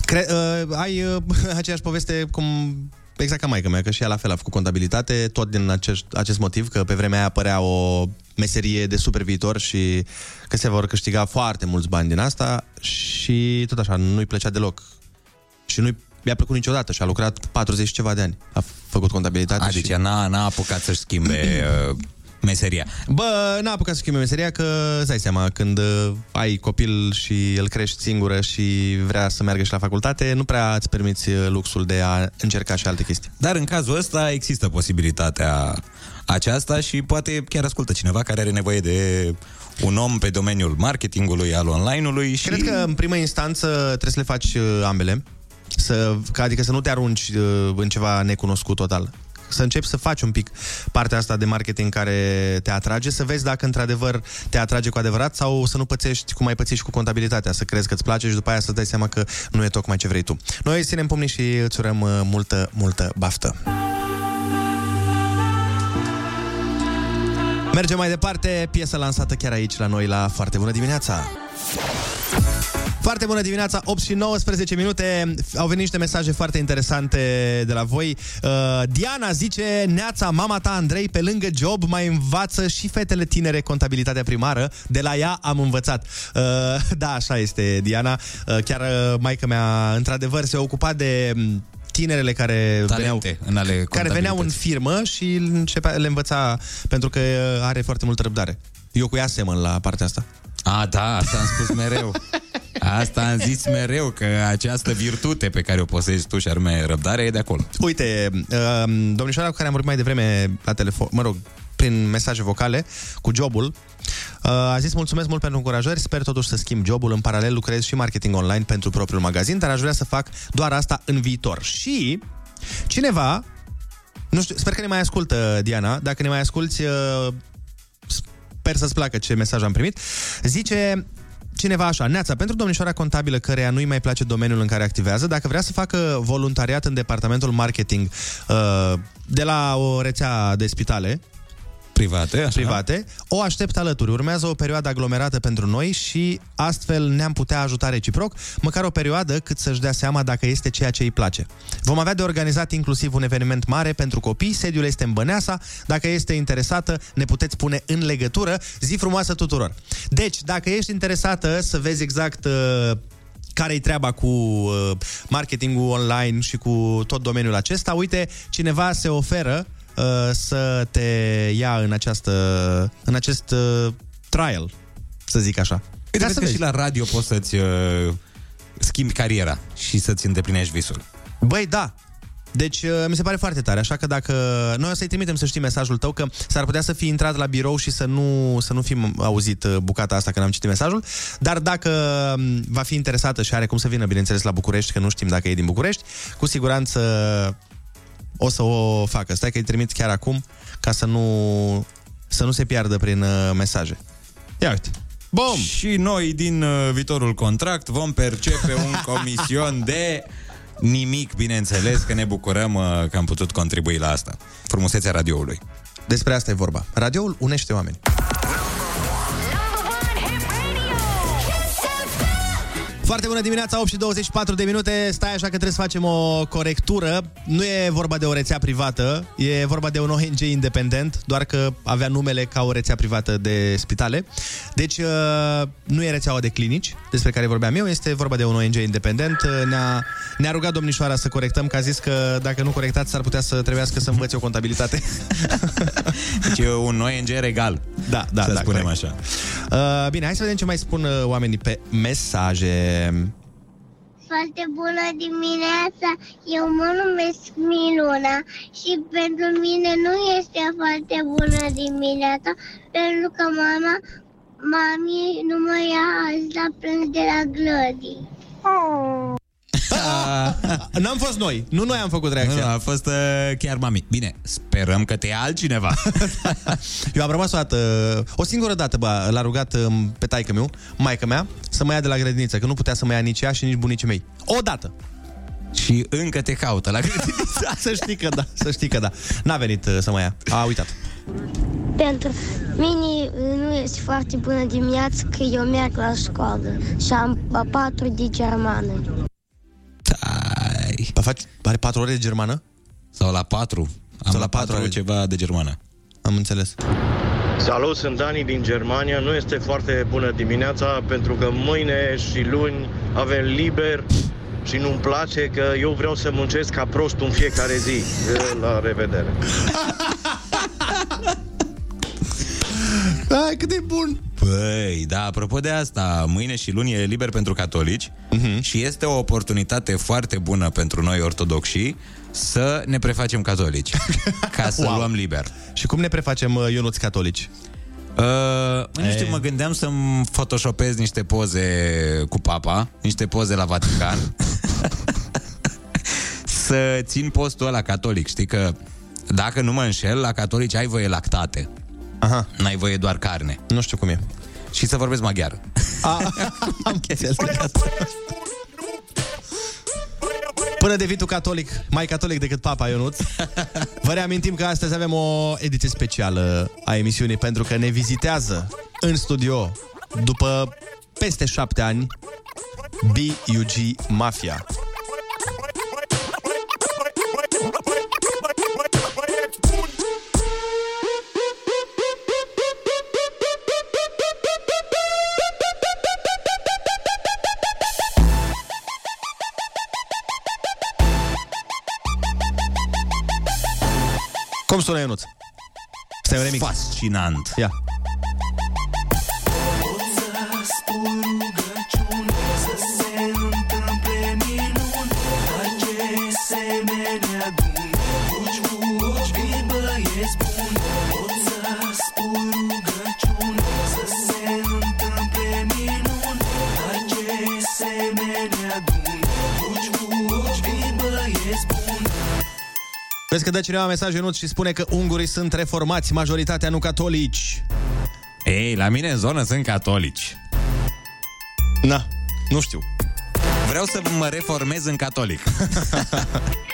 Cre- uh, ai uh, <laughs> aceeași poveste cum exact ca maica mea, că și ea la fel a făcut contabilitate, tot din acest, acest motiv, că pe vremea aia apărea o meserie de super viitor și că se vor câștiga foarte mulți bani din asta și tot așa, nu-i plăcea deloc. Și nu-i mi-a plăcut niciodată și a lucrat 40 și ceva de ani. A făcut contabilitate A, și... deci ea n-a, n-a apucat să-și schimbe <clears throat> uh, meseria. Bă, n-a apucat să schimbe meseria că, îți dai seama, când uh, ai copil și îl crești singură și vrea să meargă și la facultate, nu prea îți permiți uh, luxul de a încerca și alte chestii. Dar în cazul ăsta există posibilitatea aceasta și poate chiar ascultă cineva care are nevoie de un om pe domeniul marketingului, al online-ului și... Cred că în primă instanță trebuie să le faci uh, ambele, să, ca, adică să nu te arunci uh, în ceva necunoscut total. Să începi să faci un pic partea asta de marketing care te atrage, să vezi dacă într-adevăr te atrage cu adevărat sau să nu pățești cum ai pățit și cu contabilitatea, să crezi că îți place și după aia să-ți dai seama că nu e tocmai ce vrei tu. Noi îți ținem pumnii și îți urăm uh, multă, multă baftă. Mergem mai departe, piesă lansată chiar aici la noi la Foarte Bună Dimineața! Foarte bună dimineața, 8 și 19 minute. Au venit niște mesaje foarte interesante de la voi. Uh, Diana zice, Neața, mama ta, Andrei, pe lângă job, mai învață și fetele tinere contabilitatea primară. De la ea am învățat. Uh, <laughs> da, așa este, Diana. Uh, chiar uh, maica mea, într-adevăr, se ocupa de m, tinerele care veneau, Talente în ale care veneau în firmă și începea, le învăța pentru că uh, are foarte multă răbdare. Eu cu ea semăn la partea asta. A, da, asta am spus mereu. Asta am zis mereu, că această virtute pe care o posezi tu și anume răbdare e de acolo. Uite, uh, domnișoara cu care am vorbit mai devreme la telefon, mă rog, prin mesaje vocale, cu jobul, uh, a zis mulțumesc mult pentru încurajări, sper totuși să schimb jobul, în paralel lucrez și marketing online pentru propriul magazin, dar aș vrea să fac doar asta în viitor. Și cineva, nu știu, sper că ne mai ascultă, Diana, dacă ne mai asculti, uh, sper să-ți placă ce mesaj am primit, zice cineva așa, Neața, pentru domnișoara contabilă căreia nu-i mai place domeniul în care activează, dacă vrea să facă voluntariat în departamentul marketing uh, de la o rețea de spitale, private, așa. private, o aștept alături. Urmează o perioadă aglomerată pentru noi și astfel ne-am putea ajuta reciproc, măcar o perioadă cât să-și dea seama dacă este ceea ce îi place. Vom avea de organizat inclusiv un eveniment mare pentru copii, sediul este în Băneasa, dacă este interesată ne puteți pune în legătură. Zi frumoasă tuturor! Deci, dacă ești interesată să vezi exact uh, care-i treaba cu uh, marketingul online și cu tot domeniul acesta, uite, cineva se oferă uh, să te ia în această în acest uh, trial, să zic așa. Uite, vezi că și la radio poți să-ți uh, schimbi cariera și să-ți îndeplinești visul. Băi, da. Deci uh, mi se pare foarte tare, așa că dacă noi o să-i trimitem să știi mesajul tău, că s-ar putea să fi intrat la birou și să nu, să nu fi auzit uh, bucata asta când am citit mesajul, dar dacă um, va fi interesată și are cum să vină, bineînțeles, la București, că nu știm dacă e din București, cu siguranță o să o facă. Stai că îi trimit chiar acum ca să nu, să nu se piardă prin uh, mesaje. Ia uite. Bom! Și noi din uh, viitorul contract vom percepe un <laughs> comision de nimic, bineînțeles, că ne bucurăm uh, că am putut contribui la asta. Frumusețea radioului. Despre asta e vorba. Radioul unește oameni. Foarte bună dimineața, 8 și 24 de minute. Stai așa că trebuie să facem o corectură. Nu e vorba de o rețea privată, e vorba de un ONG independent, doar că avea numele ca o rețea privată de spitale. Deci uh, nu e rețeaua de clinici despre care vorbeam eu, este vorba de un ONG independent. Uh, Ne-a, ne-a rugat domnișoara să corectăm, că a zis că dacă nu corectați s-ar putea să trebuiască să învățe o contabilitate. <laughs> Deci e un ONG regal. Da, da, să da, spunem corect. așa. Uh, bine, hai să vedem ce mai spun uh, oamenii pe mesaje. Foarte bună dimineața! Eu mă numesc Miluna și pentru mine nu este foarte bună dimineața pentru că mama, mami nu mă ia azi la prânz de la Glody. Oh. N-am fost noi, nu noi am făcut reacția. Nu, a fost uh, chiar mami. Bine, sperăm că te ia altcineva. <laughs> Eu am rămas o dată, o singură dată, bă, l-a rugat um, pe taică meu, maica mea, să mă ia de la grădiniță, că nu putea să mă ia nici ea și nici bunicii mei. O dată. și încă te caută la grădiniță. <laughs> să știi că da, să știi că da. N-a venit uh, să mă ia, a uitat. Pentru mine nu este foarte bună dimineața că eu merg la școală și am a patru de germană. Bă, faci, are patru ore de germană? Sau la patru. Am Sau la patru ore. ceva de germană. Am înțeles. Salut, sunt Dani din Germania. Nu este foarte bună dimineața pentru că mâine și luni avem liber și nu-mi place că eu vreau să muncesc ca prost în fiecare zi. La revedere! <laughs> Ai, cât de bun! Păi, da, apropo de asta, mâine și luni e liber pentru catolici uh-huh. și este o oportunitate foarte bună pentru noi ortodoxi să ne prefacem catolici, <laughs> ca să Wow. luăm liber. Și cum ne prefacem uh, Ionuți catolici? Uh, nu știu, mă gândeam să-mi photoshopez niște poze cu papa, niște poze la Vatican, <laughs> să țin postul ăla catolic. Știi că, dacă nu mă înșel, la catolici ai voie lactate. Aha. N-ai voie doar carne. Nu știu cum e. Și să vorbesc maghiară. A, <laughs> am înțeles. Până devii tu catolic, mai catolic decât papa Ionuț. Vă reamintim că astăzi avem o ediție specială a emisiunii pentru că ne vizitează în studio după peste șapte ani BUG Mafia. Cum sună Ionuț? Stai un remix. Fascinant. Ia. Vezi că dă cineva mesaj Ionuț și spune că ungurii sunt reformați, majoritatea nu catolici. Ei, la mine în zonă sunt catolici. Na, nu știu. Vreau să mă reformez în catolic. <laughs>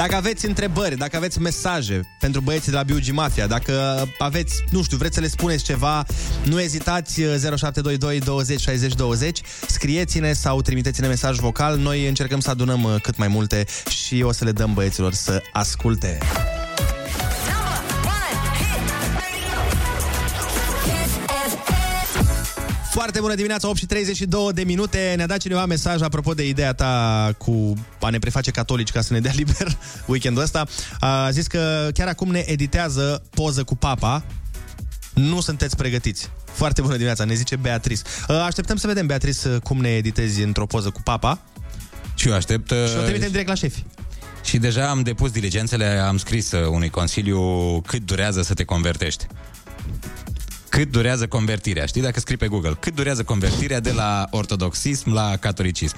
Dacă aveți întrebări, dacă aveți mesaje pentru băieții de la Biugi Mafia, dacă aveți, nu știu, vreți să le spuneți ceva, nu ezitați 0722 20 60 20, scrieți-ne sau trimiteți-ne mesaj vocal. Noi încercăm să adunăm uh, cât mai multe și o să le dăm băieților să asculte. Foarte bună dimineața, 8 și 32 de minute. Ne-a dat cineva mesaj apropo de ideea ta cu a ne preface catolici ca să ne dea <laughs> liber weekendul ăsta. A zis că chiar acum ne editează poză cu papa. Nu sunteți pregătiți. Foarte bună dimineața, ne zice Beatrice. Așteptăm să vedem, Beatrice, cum ne editezi într-o poză cu papa. Și eu aștept... Și o trimitem direct la șefi. Și deja am depus diligențele, am scris uh, unui consiliu cât durează să te convertești. Cât durează convertirea? Știi dacă scrii pe Google, cât durează convertirea de la ortodoxism la catolicism?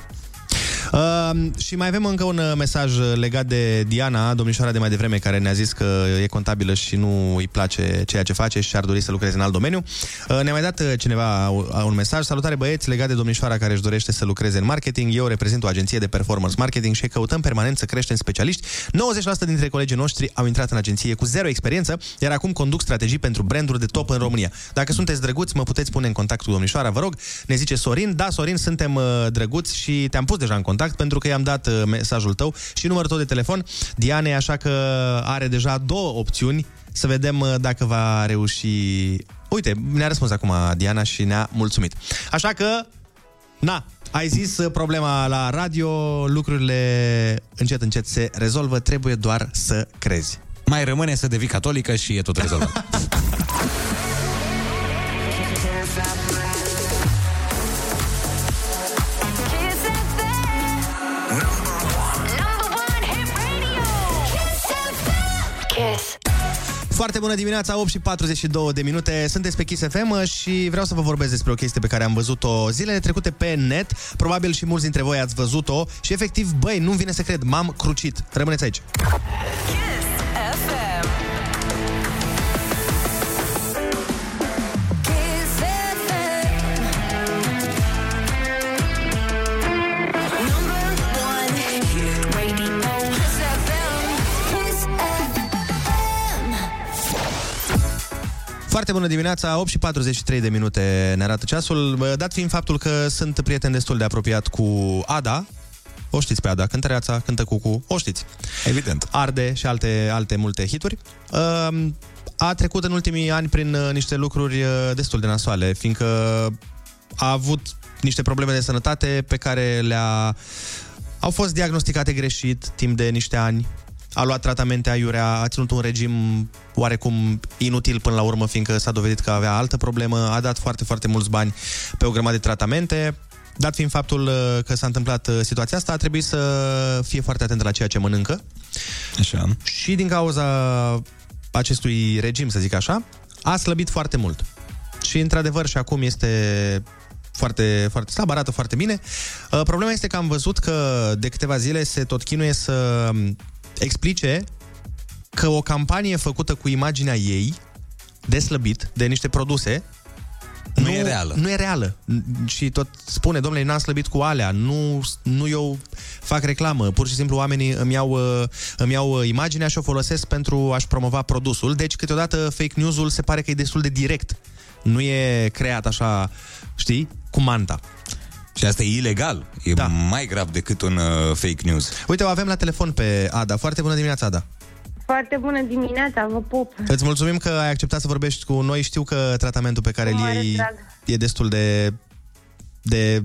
Uh, și mai avem încă un uh, mesaj legat de Diana, domnișoara de mai devreme, care ne-a zis că e contabilă și nu îi place ceea ce face și ar dori să lucreze în alt domeniu. Uh, ne-a mai dat uh, cineva uh, un mesaj. Salutare băieți, legat de domnișoara care își dorește să lucreze în marketing. Eu reprezint o agenție de performance marketing și căutăm permanent să creștem specialiști. 90% dintre colegii noștri au intrat în agenție cu zero experiență, iar acum conduc strategii pentru branduri de top în România. Dacă sunteți drăguți, mă puteți pune în contact cu domnișoara, vă rog. Ne zice Sorin. Da, Sorin, suntem uh, drăguți și te-am pus deja în contact pentru că i-am dat uh, mesajul tău și numărul tău de telefon. Diane, așa că are deja două opțiuni să vedem uh, dacă va reuși... Uite, ne-a răspuns acum Diana și ne-a mulțumit. Așa că, na, ai zis uh, problema la radio, lucrurile încet, încet se rezolvă, trebuie doar să crezi. Mai rămâne să devii catolică și e tot rezolvat. <laughs> Foarte bună dimineața, 8 și 42 de minute. Sunteți pe Kiss FM și vreau să vă vorbesc despre o chestie pe care am văzut-o zilele trecute pe net. Probabil și mulți dintre voi ați văzut-o și efectiv, băi, nu-mi vine să cred, m-am crucit. Rămâneți aici. Foarte bună dimineața, 8 și 43 de minute ne arată ceasul. Bă, Dat fiind faptul că sunt prieten destul de apropiat cu Ada, o știți pe Ada, cântăreața, cântă cu o știți. Evident. Arde și alte, alte multe hituri. Um, a trecut în ultimii ani prin uh, niște lucruri uh, destul de nasoale, fiindcă a avut niște probleme de sănătate pe care le-a... au fost diagnosticate greșit timp de niște ani. A luat tratamente aiurea, a ținut un regim oarecum inutil până la urmă, fiindcă s-a dovedit că avea altă problemă, a dat foarte, foarte mulți bani pe o grămadă de tratamente. Dat fiind faptul uh, că s-a întâmplat uh, situația asta, a trebuit să fie foarte atent la ceea ce mănâncă. Așa. Și din cauza acestui regim, să zic așa, a slăbit foarte mult. Și într-adevăr și acum este foarte, foarte slab, arată foarte bine. Uh, Problema este că am văzut că de câteva zile se tot chinuie să um, explice că o campanie făcută cu imaginea ei de slăbit, de niște produse, Nu e reală. Nu e reală. N- Și tot spune, domnule, n-am slăbit cu alea, nu, nu eu fac reclamă. Pur și simplu oamenii îmi iau, uh, îmi iau uh, imaginea și o folosesc pentru a-și promova produsul. Deci câteodată fake news-ul se pare că e destul de direct. Nu e creat așa, știi, cu manta. Și asta e ilegal. E da. mai grav decât un uh, fake news. Uite, o avem la telefon pe Ada. Foarte bună dimineața, Ada. Foarte bună dimineața, vă pup. Îți mulțumim că ai acceptat să vorbești cu noi. Știu că tratamentul pe care îl Cu mare iei drag. e destul de... de...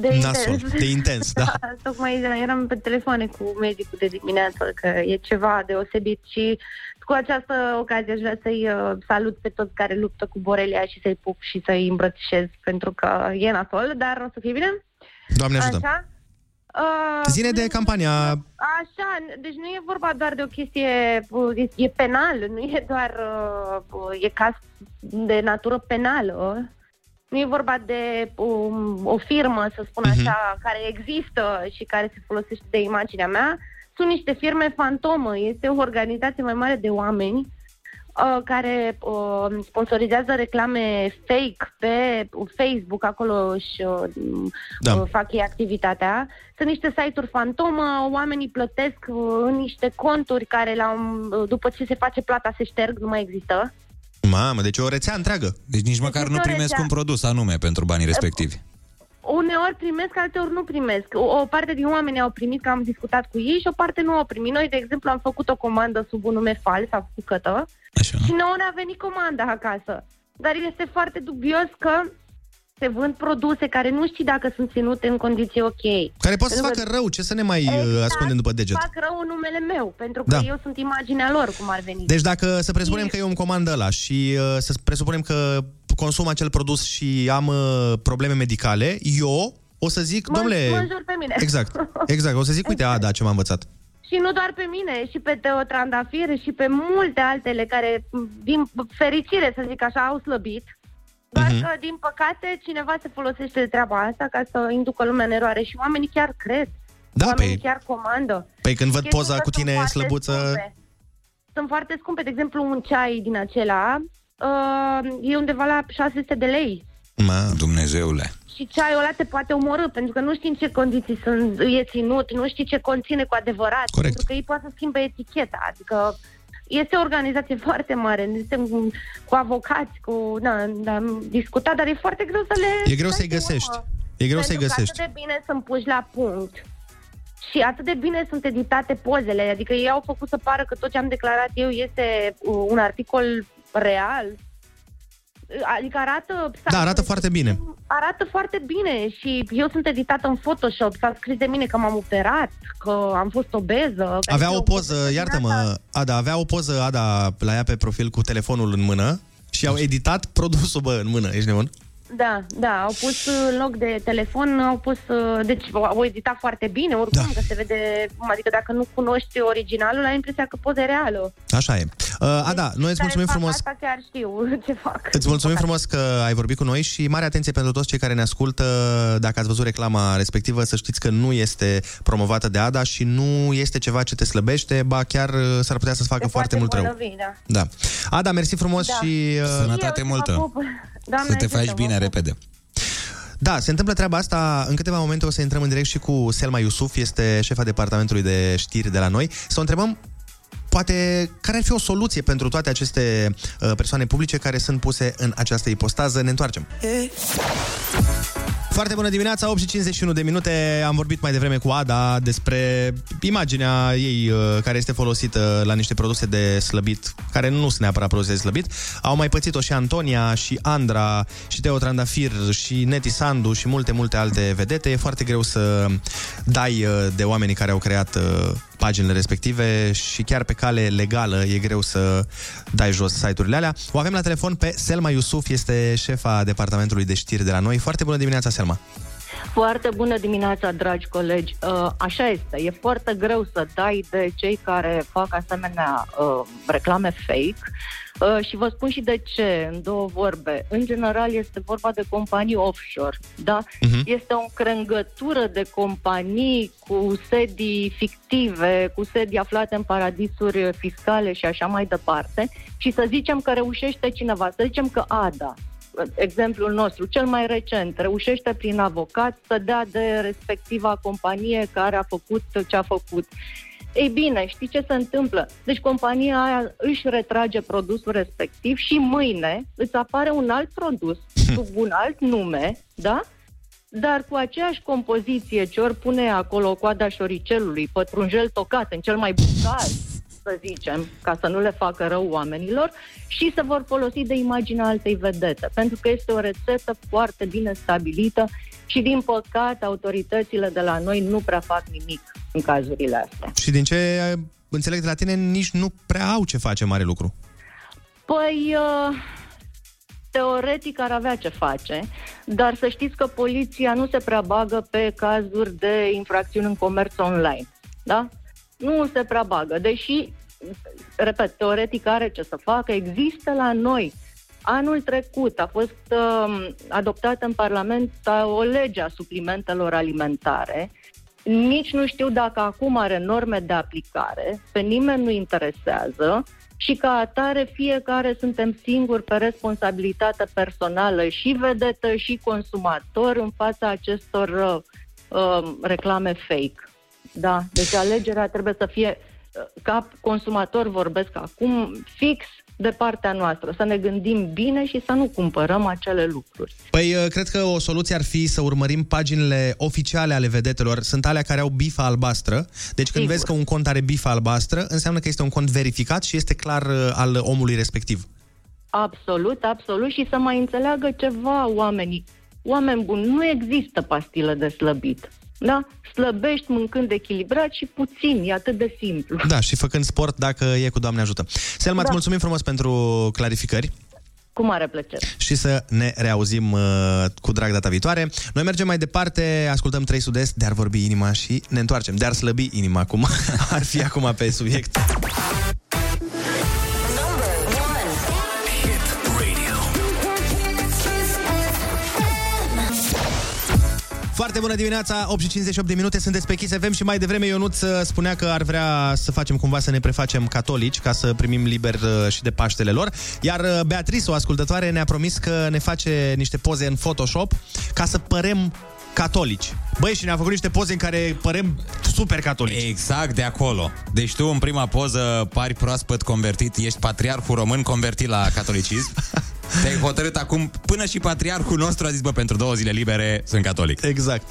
De nasol, intens. de intens, da. <laughs> Tocmai eram pe telefoane cu medicul de dimineață, că e ceva deosebit și cu această ocazie aș vrea să-i uh, salut pe toți care luptă cu Borelia și să-i pup și să-i îmbrățișez, pentru că e nasol, dar o să fie bine. Doamne ajută. Așa? Uh, Zine de campania... Așa, deci nu e vorba doar de o chestie, uh, e, e penal, nu e doar, uh, uh, e caz de natură penală. Nu e vorba de um, o firmă, să spun Mhm. așa, care există și care se folosește de imaginea mea. Sunt niște firme fantomă, este o organizație mai mare de oameni uh, care uh, sponsorizează reclame fake pe Facebook, acolo își uh, Da. uh, fac ei activitatea. Sunt niște site-uri fantomă, oamenii plătesc uh, în niște conturi care la un, uh, după ce se face plata se șterg, nu mai există. Mamă, deci e o rețea întreagă. Deci nici măcar nu este o primesc rețea. un produs anume pentru banii respectivi. Uneori primesc, alteori nu primesc. O, o parte din oameni au primit, că am discutat cu ei, și o parte nu au primit. Noi, de exemplu, am făcut o comandă sub un nume fals, sau bucătă, Așa. și nouă ne-a venit comanda acasă. Dar este foarte dubios că se vând produse care nu știi dacă sunt ținute în condiții ok. Care poate să Pentru facă că rău, ce să ne mai exact. ascundem după deget? fac rău în numele meu, pentru că Da. eu sunt imaginea lor, cum ar veni. Deci dacă să presupunem că eu îmi comand ăla și uh, să presupunem că consum acel produs și am uh, probleme medicale, eu o să zic, Mă- domnule... mă înjur pe mine. Exact, exact. O să zic, uite, a, da, ce m-am învățat. Și nu doar pe mine, și pe Teo Trandafir și pe multe altele care, din fericire, să zic așa, au slăbit. Doar Mhm. că, din păcate, cineva se folosește de treaba asta ca să inducă lumea în eroare și oamenii chiar cred. Da, oamenii păi- chiar comandă. Păi când văd Chestii poza că cu sunt tine foarte slăbuță... scumpe. Sunt foarte scumpe. De exemplu, un ceai din acela uh, e undeva la 600 de lei. Ma. Dumnezeule. Și ceaiul ăla te poate omorâ, pentru că nu știi în ce condiții sunt, e ținut, nu știi ce conține cu adevărat. Corect. Pentru că ei poate să schimbe eticheta. Adică este o organizație foarte mare, este cu, cu avocați, cu... Da, da, am discutat, dar e foarte greu să le... E greu să-i dai găsești. seama. E greu să-i Pentru că găsești. atât de bine sunt puși la punct. Și atât de bine sunt editate pozele. Adică ei au făcut să pară că tot ce am declarat eu este uh, un articol real. Adică arată... Da, arată foarte bine. Arată foarte bine și eu sunt editată în Photoshop, s-a scris de mine că m-am operat, că am fost obeză. că Avea eu o poză, iartă-mă, Ada, avea o poză, Ada, la ea pe profil cu telefonul în mână și au editat produsul, bă, în mână. Ești nebun? Da, da, au pus în loc de telefon, au pus, uh, deci au editat foarte bine, oricum, da. că se vede, adică dacă nu cunoști originalul, ai impresia că poza e reală. Așa e. Uh, Ada, noi îți Care mulțumim fac frumos. Asta chiar știu <laughs> ce fac. Îți mulțumim frumos că ai vorbit cu noi și mare atenție pentru toți cei care ne ascultă. Dacă ați văzut reclama respectivă, să știți că nu este promovată de Ada și nu este ceva ce te slăbește, ba chiar uh, s-ar putea să-ți facă Se foarte poate mult rău. bolnăvi, da. Da. Ada, mersi frumos Da. și... uh, Sănătate Eu să multă. <laughs> vă pup. Doamne Să te ajută, faci vă bine pup. repede. Da, se întâmplă treaba asta. În câteva momente o să intrăm în direct și cu Selma Iusuf, este șefa departamentului de știri de la noi. Să o întrebăm poate care ar fi o soluție pentru toate aceste uh, persoane publice care sunt puse în această ipostază. Ne întoarcem. Foarte bună dimineața, 8 și 51 de minute. Am vorbit mai devreme cu Ada despre imaginea ei uh, care este folosită la niște produse de slăbit, care nu sunt neapărat produse de slăbit. Au mai pățit-o și Antonia, și Andra, și Teo Trandafir, și Neti Sandu și multe, multe alte vedete. E foarte greu să dai uh, de oamenii care au creat uh, paginile respective și chiar pe cale legală e greu să dai jos site-urile alea. O avem la telefon pe Selma Iusuf, este șefa departamentului de știri de la noi. Foarte bună dimineața, Selma! Foarte bună dimineața, dragi colegi. Uh, Așa este, e foarte greu să dai de cei care fac asemenea uh, reclame fake uh, și vă spun și de ce, în două vorbe. În general este vorba de companii offshore, da? Mhm. Este o încrengătură de companii cu sedii fictive, cu sedii aflate în paradisuri fiscale și așa mai departe și să zicem că reușește cineva, să zicem că ADA, exemplul nostru, cel mai recent, reușește prin avocat să dea de respectiva companie care a făcut ce a făcut. Ei bine, știi ce se întâmplă? Deci compania aia își retrage produsul respectiv și mâine îți apare un alt produs <laughs> sub un alt nume, da? Dar cu aceeași compoziție ce ori pune acolo coada șoricelului, pătrunjel tocat în cel mai bun caz, <laughs> să zicem, ca să nu le facă rău oamenilor, și se vor folosi de imaginea altei vedete, pentru că este o rețetă foarte bine stabilită și, din păcate, autoritățile de la noi nu prea fac nimic în cazurile astea. Și din ce uh, înțeleg de la tine, nici nu prea au ce face mare lucru. Păi, uh, teoretic ar avea ce face, dar să știți că poliția nu se prea bagă pe cazuri de infracțiuni în comerț online, da? Nu se prea bagă, deși, repet, teoretic are ce să facă, există la noi. Anul trecut a fost uh, adoptată în Parlament uh, o lege a suplimentelor alimentare. Nici nu știu dacă acum are norme de aplicare, pe nimeni nu interesează și ca atare fiecare suntem singuri pe responsabilitate personală și vedetă și consumator în fața acestor uh, uh, reclame fake. Da, deci alegerea trebuie să fie, uh, ca consumator vorbesc acum, fix de partea noastră, să ne gândim bine și să nu cumpărăm acele lucruri. Păi, uh, cred că o soluție ar fi să urmărim paginile oficiale ale vedetelor. Sunt alea care au bifa albastră. Deci când Sigur. vezi că un cont are bifa albastră, înseamnă că este un cont verificat și este clar uh, al omului respectiv. Absolut, absolut și să mai înțeleagă ceva oamenii. Oameni buni, nu există pastile de slăbit. Da? Slăbești mâncând echilibrat și puțin, e atât de simplu. Da, și făcând sport dacă e cu Doamne ajută. Selma, da. îți Da. mulțumim frumos pentru clarificări Cu mare plăcere. și să ne reauzim uh, cu drag data viitoare. Noi mergem mai departe, ascultăm 3 sud-est de ar vorbi inima și ne întoarcem. De ar slăbi inima, cum <laughs> ar fi acum pe subiect. Foarte bună dimineața, 8 și 58 de minute, sunteți pe Kiss FM și mai devreme Ionuț uh, spunea că ar vrea să facem cumva să ne prefacem catolici ca să primim liber uh, și de Paștele lor. Iar uh, Beatrice, o ascultătoare, ne-a promis că ne face niște poze în Photoshop ca să părem catolici. Băi, și ne-a făcut niște poze în care părem super catolici. Exact de acolo. Deci tu în prima poză pari proaspăt convertit, ești patriarhul român convertit la catolicism. <laughs> Te-ai hotărât acum, până și patriarhul nostru a zis, bă, pentru două zile libere sunt catolic. Exact.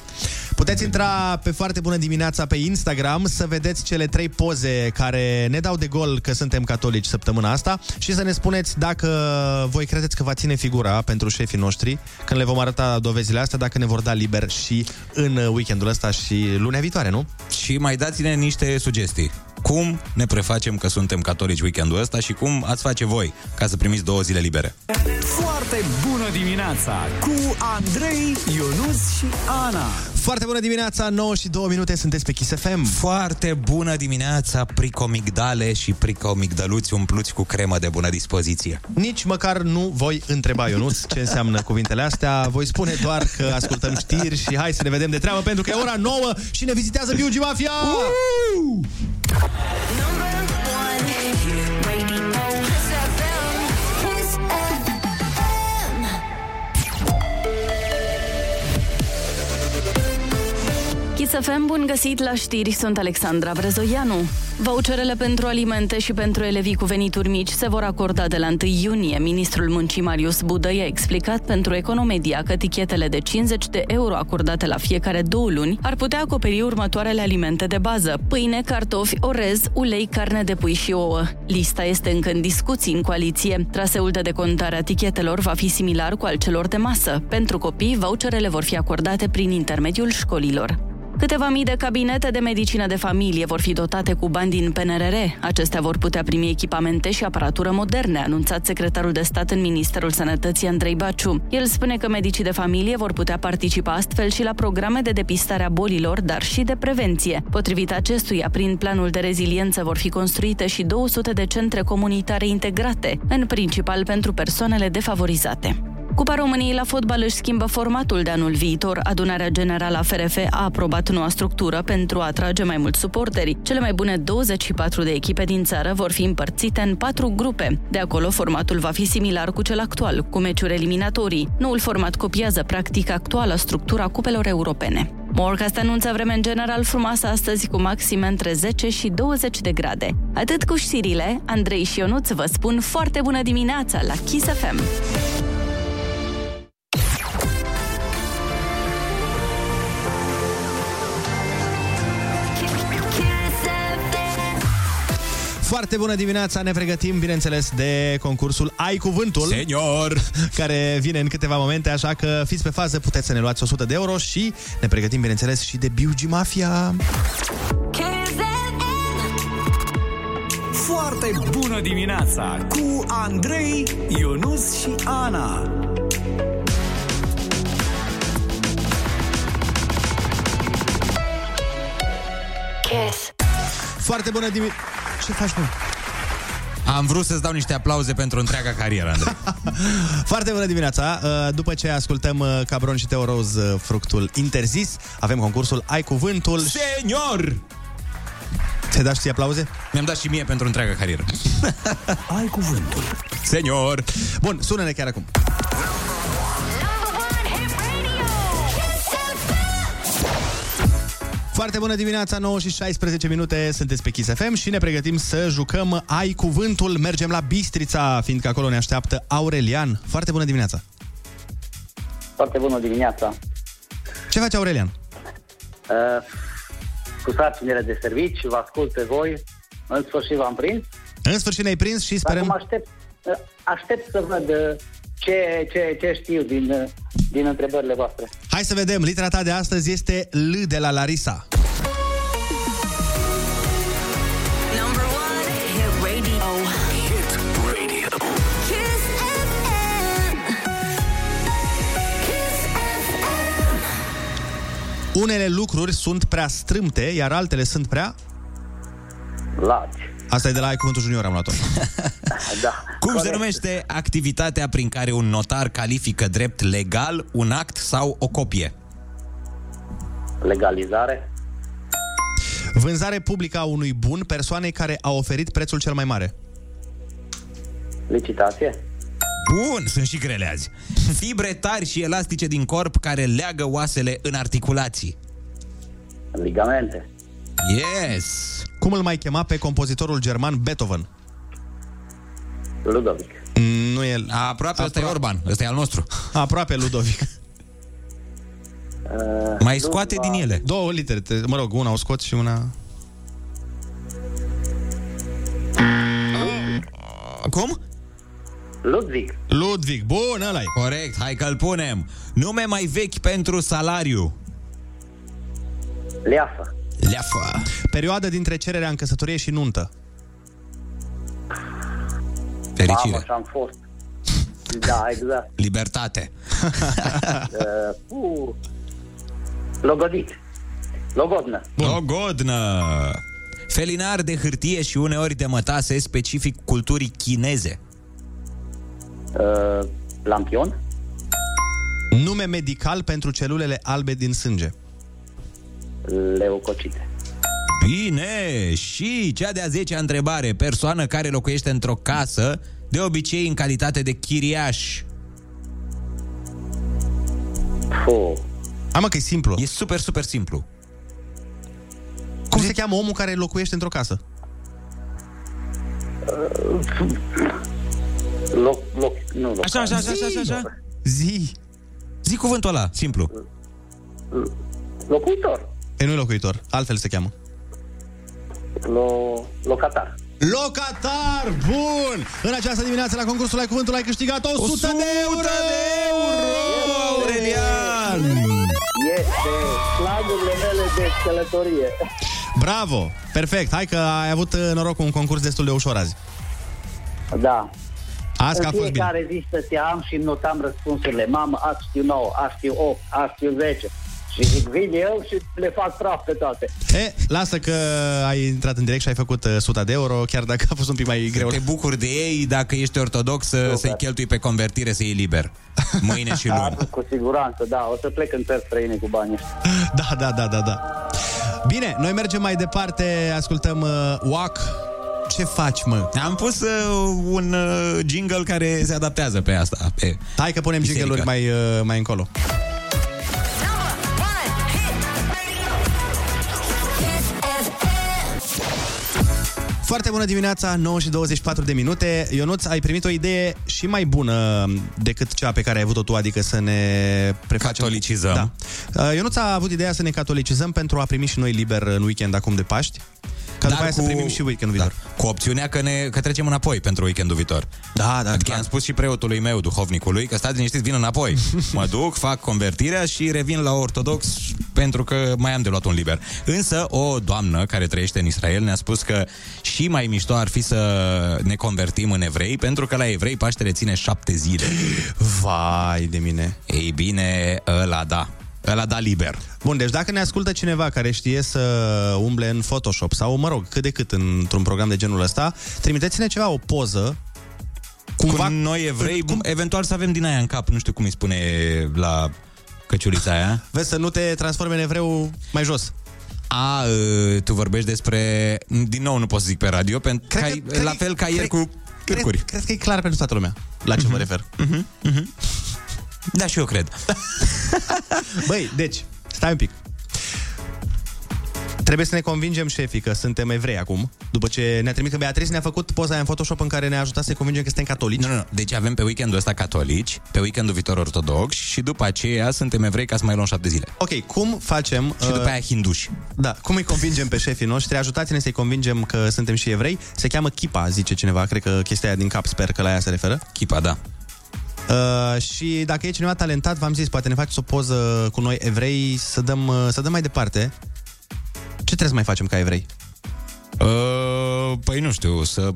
Puteți intra pe foarte bună dimineața pe Instagram să vedeți cele trei poze care ne dau de gol că suntem catolici săptămâna asta și să ne spuneți dacă voi credeți că va ține figura pentru șefii noștri când le vom arăta dovezile astea, dacă ne vor da liber și în weekendul ăsta și lunea viitoare, nu? Și mai dați-ne niște sugestii. Cum ne prefacem că suntem catolici weekendul ăsta și cum ați face voi ca să primiți două zile libere. Foarte bună dimineața cu Andrei, Ionus și Ana. Foarte bună dimineața, 9 și 2 minute, sunteți pe Kiss FM. Foarte bună dimineața, pricomigdale și pricomigdăluți umpluți cu cremă de bună dispoziție. Nici măcar nu voi întreba, Ionuț, ce înseamnă cuvintele astea. Voi spune doar că ascultăm știri și hai să ne vedem de treabă, pentru că e ora 9 și ne vizitează Biugi Mafia! Uh! Chisafem, bun găsit la știri, sunt Alexandra Brezoianu. Voucherele pentru alimente și pentru elevii cu venituri mici se vor acorda de la 1 iunie. Ministrul Muncii Marius Budă i-a explicat pentru Economedia că tichetele de 50 de euro acordate la fiecare două luni ar putea acoperi următoarele alimente de bază. Pâine, cartofi, orez, ulei, carne de pui și ouă. Lista este încă în discuții în coaliție. Traseul de decontare a tichetelor va fi similar cu al celor de masă. Pentru copii, voucherele vor fi acordate prin intermediul școlilor. Câteva mii de cabinete de medicină de familie vor fi dotate cu bani din PNRR. Acestea vor putea primi echipamente și aparatură moderne, a anunțat secretarul de stat în Ministerul Sănătății Andrei Baciu. El spune că medicii de familie vor putea participa astfel și la programe de depistare a bolilor, dar și de prevenție. Potrivit acestuia, prin planul de reziliență vor fi construite și 200 de centre comunitare integrate, în principal pentru persoanele defavorizate. Cupa României la fotbal își schimbă formatul de anul viitor. Adunarea Generală a FRF a aprobat noua structură pentru a atrage mai mulți suporteri. Cele mai bune 24 de echipe din țară vor fi împărțite în patru grupe. De acolo, formatul va fi similar cu cel actual, cu meciuri eliminatorii. Noul format copiază practic actuala structura cupelor europene. Morcast anunță vreme în general frumoasă astăzi cu maxime între 10 și 20 de grade. Atât cu știrile, Andrei și Ionuț vă spun foarte bună dimineața la Kiss FM. Foarte bună dimineața, ne pregătim, bineînțeles, de concursul Ai Cuvântul. Senior! Care vine în câteva momente, așa că fiți pe fază, puteți să ne luați 100 de euro și ne pregătim, bineînțeles, și de Biugi Mafia. Foarte bună dimineața cu Andrei, Ionus și Ana. Kiss. Foarte bună dimineața. Ce faci, mă? Am vrut să-ți dau niște aplauze pentru întreaga carieră, Andrei. <laughs> Foarte bună dimineața! Uh, După ce ascultăm uh, Cabron și Teo Rose, uh, fructul interzis, avem concursul Ai Cuvântul. Senior! Te dați și aplauze? Mi-am dat și mie pentru întreaga carieră. <laughs> Ai Cuvântul. Senior! Bun, sună-ne chiar acum. Foarte bună dimineața, 9 și 16 minute, sunteți pe Kiss FM și ne pregătim să jucăm Ai Cuvântul. Mergem la Bistrița, fiindcă acolo ne așteaptă Aurelian. Foarte bună dimineața! Foarte bună dimineața. Ce face Aurelian? Uh, cu sarcinile de servici, vă ascult pe voi. În sfârșit v-am prins. În sfârșit ne-ai prins și sperăm... Acum aștept, uh, aștept să văd uh, ce, ce, ce știu din, uh, din întrebările voastre. Hai să vedem, litera ta de astăzi este L de la Larisa. Unele lucruri sunt prea strâmte, iar altele sunt prea... Largi. Asta e de la Ai Cuvântul Junior, am luat-o. <laughs> da. Cum Corect. se numește activitatea prin care un notar califică drept legal un act sau o copie? Legalizare. Vânzare publică a unui bun persoanei care a oferit prețul cel mai mare. Licitație. Bun, sunt și grele azi. Fibre tari și elastice din corp care leagă oasele în articulații. Ligamente. Yes! Cum îl mai chema pe compozitorul german Beethoven? Ludovic. Nu e... Aproape, ăsta e Orban, ăsta e al nostru. Aproape Ludovic. Uh, <laughs> Mai scoate din ele. Două litere, te- mă rog, una o scot și una... Cum? Ludwig. Ludwig, bun, ăla e. Corect, hai că-l punem. Nume mai vechi pentru salariu. Leafă. Leafă. Perioadă dintre cererea în căsătorie și nuntă. Fericire. Mamă, și-am fost. Da, exact. <laughs> Libertate. <laughs> Uh, uh, logodit. Logodnă. Logodnă. Felinar de hârtie și uneori de mătase specific culturii chineze. Uh, lampion. Nume medical pentru celulele albe din sânge. Leucocite. Bine! Și cea de-a 10-a întrebare. Persoană care locuiește într-o casă, de obicei în calitate de chiriaș. Puh. Hai mă că e simplu. E super, super simplu. Cum se cheamă omul care locuiește într-o casă? Loc, loc, nu loc. Așa, așa, așa, așa, așa, așa. Zi. Zi cuvântul ăla, simplu. Locuitor. E nu locuitor, altfel se cheamă. Lo, locatar. Locatar! Bun! În această dimineață la concursul Ai Cuvântul ai câștigat 100, 100 de euro! de euro! Aurelian! Este slagurile mele de călătorie. Bravo! Perfect! Hai că ai avut uh, noroc cu un concurs destul de ușor azi. Da. Azi că în a fost bine. fiecare zi stăteam și notam răspunsurile. Mamă, azi știu 9, azi știu 8, azi știu 10. Și zic, vin eu și le fac praf pe toate. E, lasă că ai intrat în direct și ai făcut uh, 100 de euro, chiar dacă a fost un pic mai greu. Te bucuri de ei dacă ești ortodox să, să-i cheltui pe convertire să iei liber. Mâine și <laughs> luni. Da, cu siguranță, da. O să plec în țări străine cu banii ăștia. <laughs> Da, da, da, da, da. Bine, noi mergem mai departe, ascultăm uh, WAC. Ce faci, mă? Am pus uh, un uh, jingle care se adaptează pe asta. Pe Hai că punem biserică. jingle-uri mai, uh, mai încolo. Foarte bună dimineața, 9 și 24 de minute. Ionuț, ai primit o idee și mai bună decât cea pe care ai avut-o tu, adică să ne prefacem... Catolicizăm. Da. Uh, Ionuț a avut ideea să ne catolicizăm pentru a primi și noi liber în weekend acum de Paști. Ca după aia să primim și weekendul viitor. Da, cu opțiunea că, ne, că trecem înapoi pentru weekendul viitor. Da, da. Adică am spus și preotului meu, duhovnicului, că stați liniștiți, vin înapoi. <laughs> mă duc, fac convertirea și revin la ortodox pentru că mai am de luat un liber. Însă o doamnă care trăiește în Israel ne-a spus că și mai mișto ar fi să ne convertim în evrei, pentru că la evrei Paștele ține șapte zile. Vai de mine. Ei bine, ăla da. Ăla da liber. Bun, deci dacă ne ascultă cineva care știe să umble în Photoshop sau, mă rog, cât de cât într-un program de genul ăsta, trimiteți-ne ceva, o poză Cumva, cu noi evrei, cum? eventual să avem din aia în cap, nu știu cum îi spune la căciulița aia. <laughs> Vezi să nu te transforme în evreu mai jos. A, uh, tu vorbești despre... Din nou nu pot să zic pe radio, pentru că, că cred, la fel ca ieri cu cârcuri. Cred, cred că e clar pentru toată lumea la ce uh-huh. mă refer. Uh-huh. <laughs> Uh-huh. Da, și eu cred. <laughs> Băi, deci, stai un pic. Trebuie să ne convingem șefii că suntem evrei acum, după ce ne-a trimis că Beatrice ne-a făcut poza aia în Photoshop în care ne-a ajutat să-i convingem că suntem catolici. Nu, nu, nu. Deci avem pe weekendul ăsta catolici, pe weekendul viitor ortodox și după aceea suntem evrei ca să mai luăm șapte zile. Ok, cum facem... Și după aia hinduși. Da, cum îi convingem pe șefii noștri? Ajutați-ne să-i convingem că suntem și evrei. Se cheamă Chipa, zice cineva. Cred că chestia aia din cap, sper că la ea se referă. Chipa, da. Uh, și dacă e cineva talentat, v-am zis, poate ne faceți o poză cu noi evrei să dăm, uh, să dăm mai departe. Ce trebuie să mai facem ca evrei? Uh, păi nu știu, să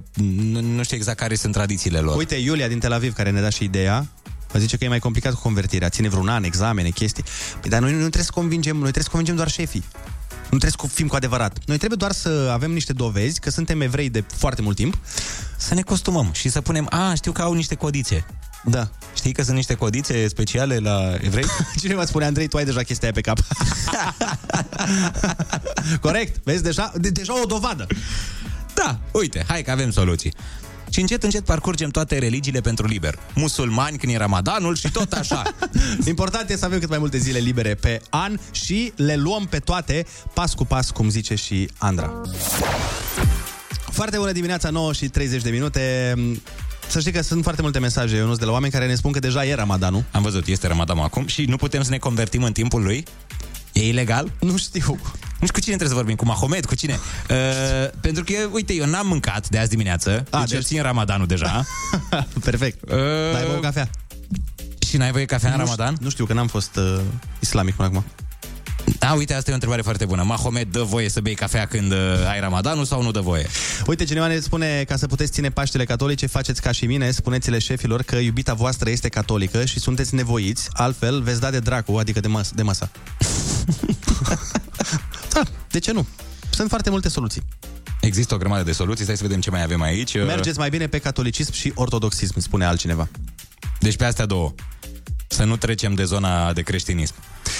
nu, nu știu exact care sunt tradițiile lor. Uite, Iulia din Tel Aviv, care ne da și ideea, zice că e mai complicat cu convertirea, ține vreun an, examene, chestii. Păi, dar noi nu trebuie să convingem, noi trebuie să convingem doar șefii. Nu trebuie să fim cu adevărat. Noi trebuie doar să avem niște dovezi că suntem evrei de foarte mult timp. Să ne costumăm și să punem, a, știu că au niște codițe. Da. Știi că sunt niște codițe speciale la evrei? <laughs> Cineva spune, Andrei, tu ai deja chestia aia pe cap. <laughs> Corect? Vezi, deja, de, deja o dovadă. Da, uite, hai că avem soluții. Și încet, încet parcurgem toate religiile pentru liber. Musulmani când e Ramadanul și tot așa. <laughs> Important e să avem cât mai multe zile libere pe an și le luăm pe toate pas cu pas, cum zice și Andra. Foarte bună dimineața, 9 și 30 de minute. Să știi că sunt foarte multe mesaje, Ionuț, de la oameni care ne spun că deja e Ramadanul. Am văzut, este Ramadanul acum și nu putem să ne convertim în timpul lui? E ilegal? Nu știu. Nu știu cu cine trebuie să vorbim, cu Mahomet, cu cine? <laughs> Uh, pentru că, uite, eu n-am mâncat de azi dimineață, A, deci, deci... țin Ramadanul deja. <laughs> Perfect. Uh... N-ai băut cafea? Și n-ai voie cafea nu în Ramadan? Știu, nu știu, că n-am fost uh, islamic până acum. Da, uite, asta e o întrebare foarte bună. Mahomet dă voie să bei cafea când uh, ai Ramadanul sau nu dă voie? Uite, cineva ne spune, ca să puteți ține Paștele catolice, faceți ca și mine, spuneți-le șefilor că iubita voastră este catolică și sunteți nevoiți, altfel veți da de dracu, adică de, mas- de masa. <laughs> da, de ce nu? Sunt foarte multe soluții. Există o grămadă de soluții, stai să vedem ce mai avem aici. Uh, Mergeți mai bine pe catolicism și ortodoxism, spune altcineva. Deci pe astea două. Să nu trecem de zona de creștinism.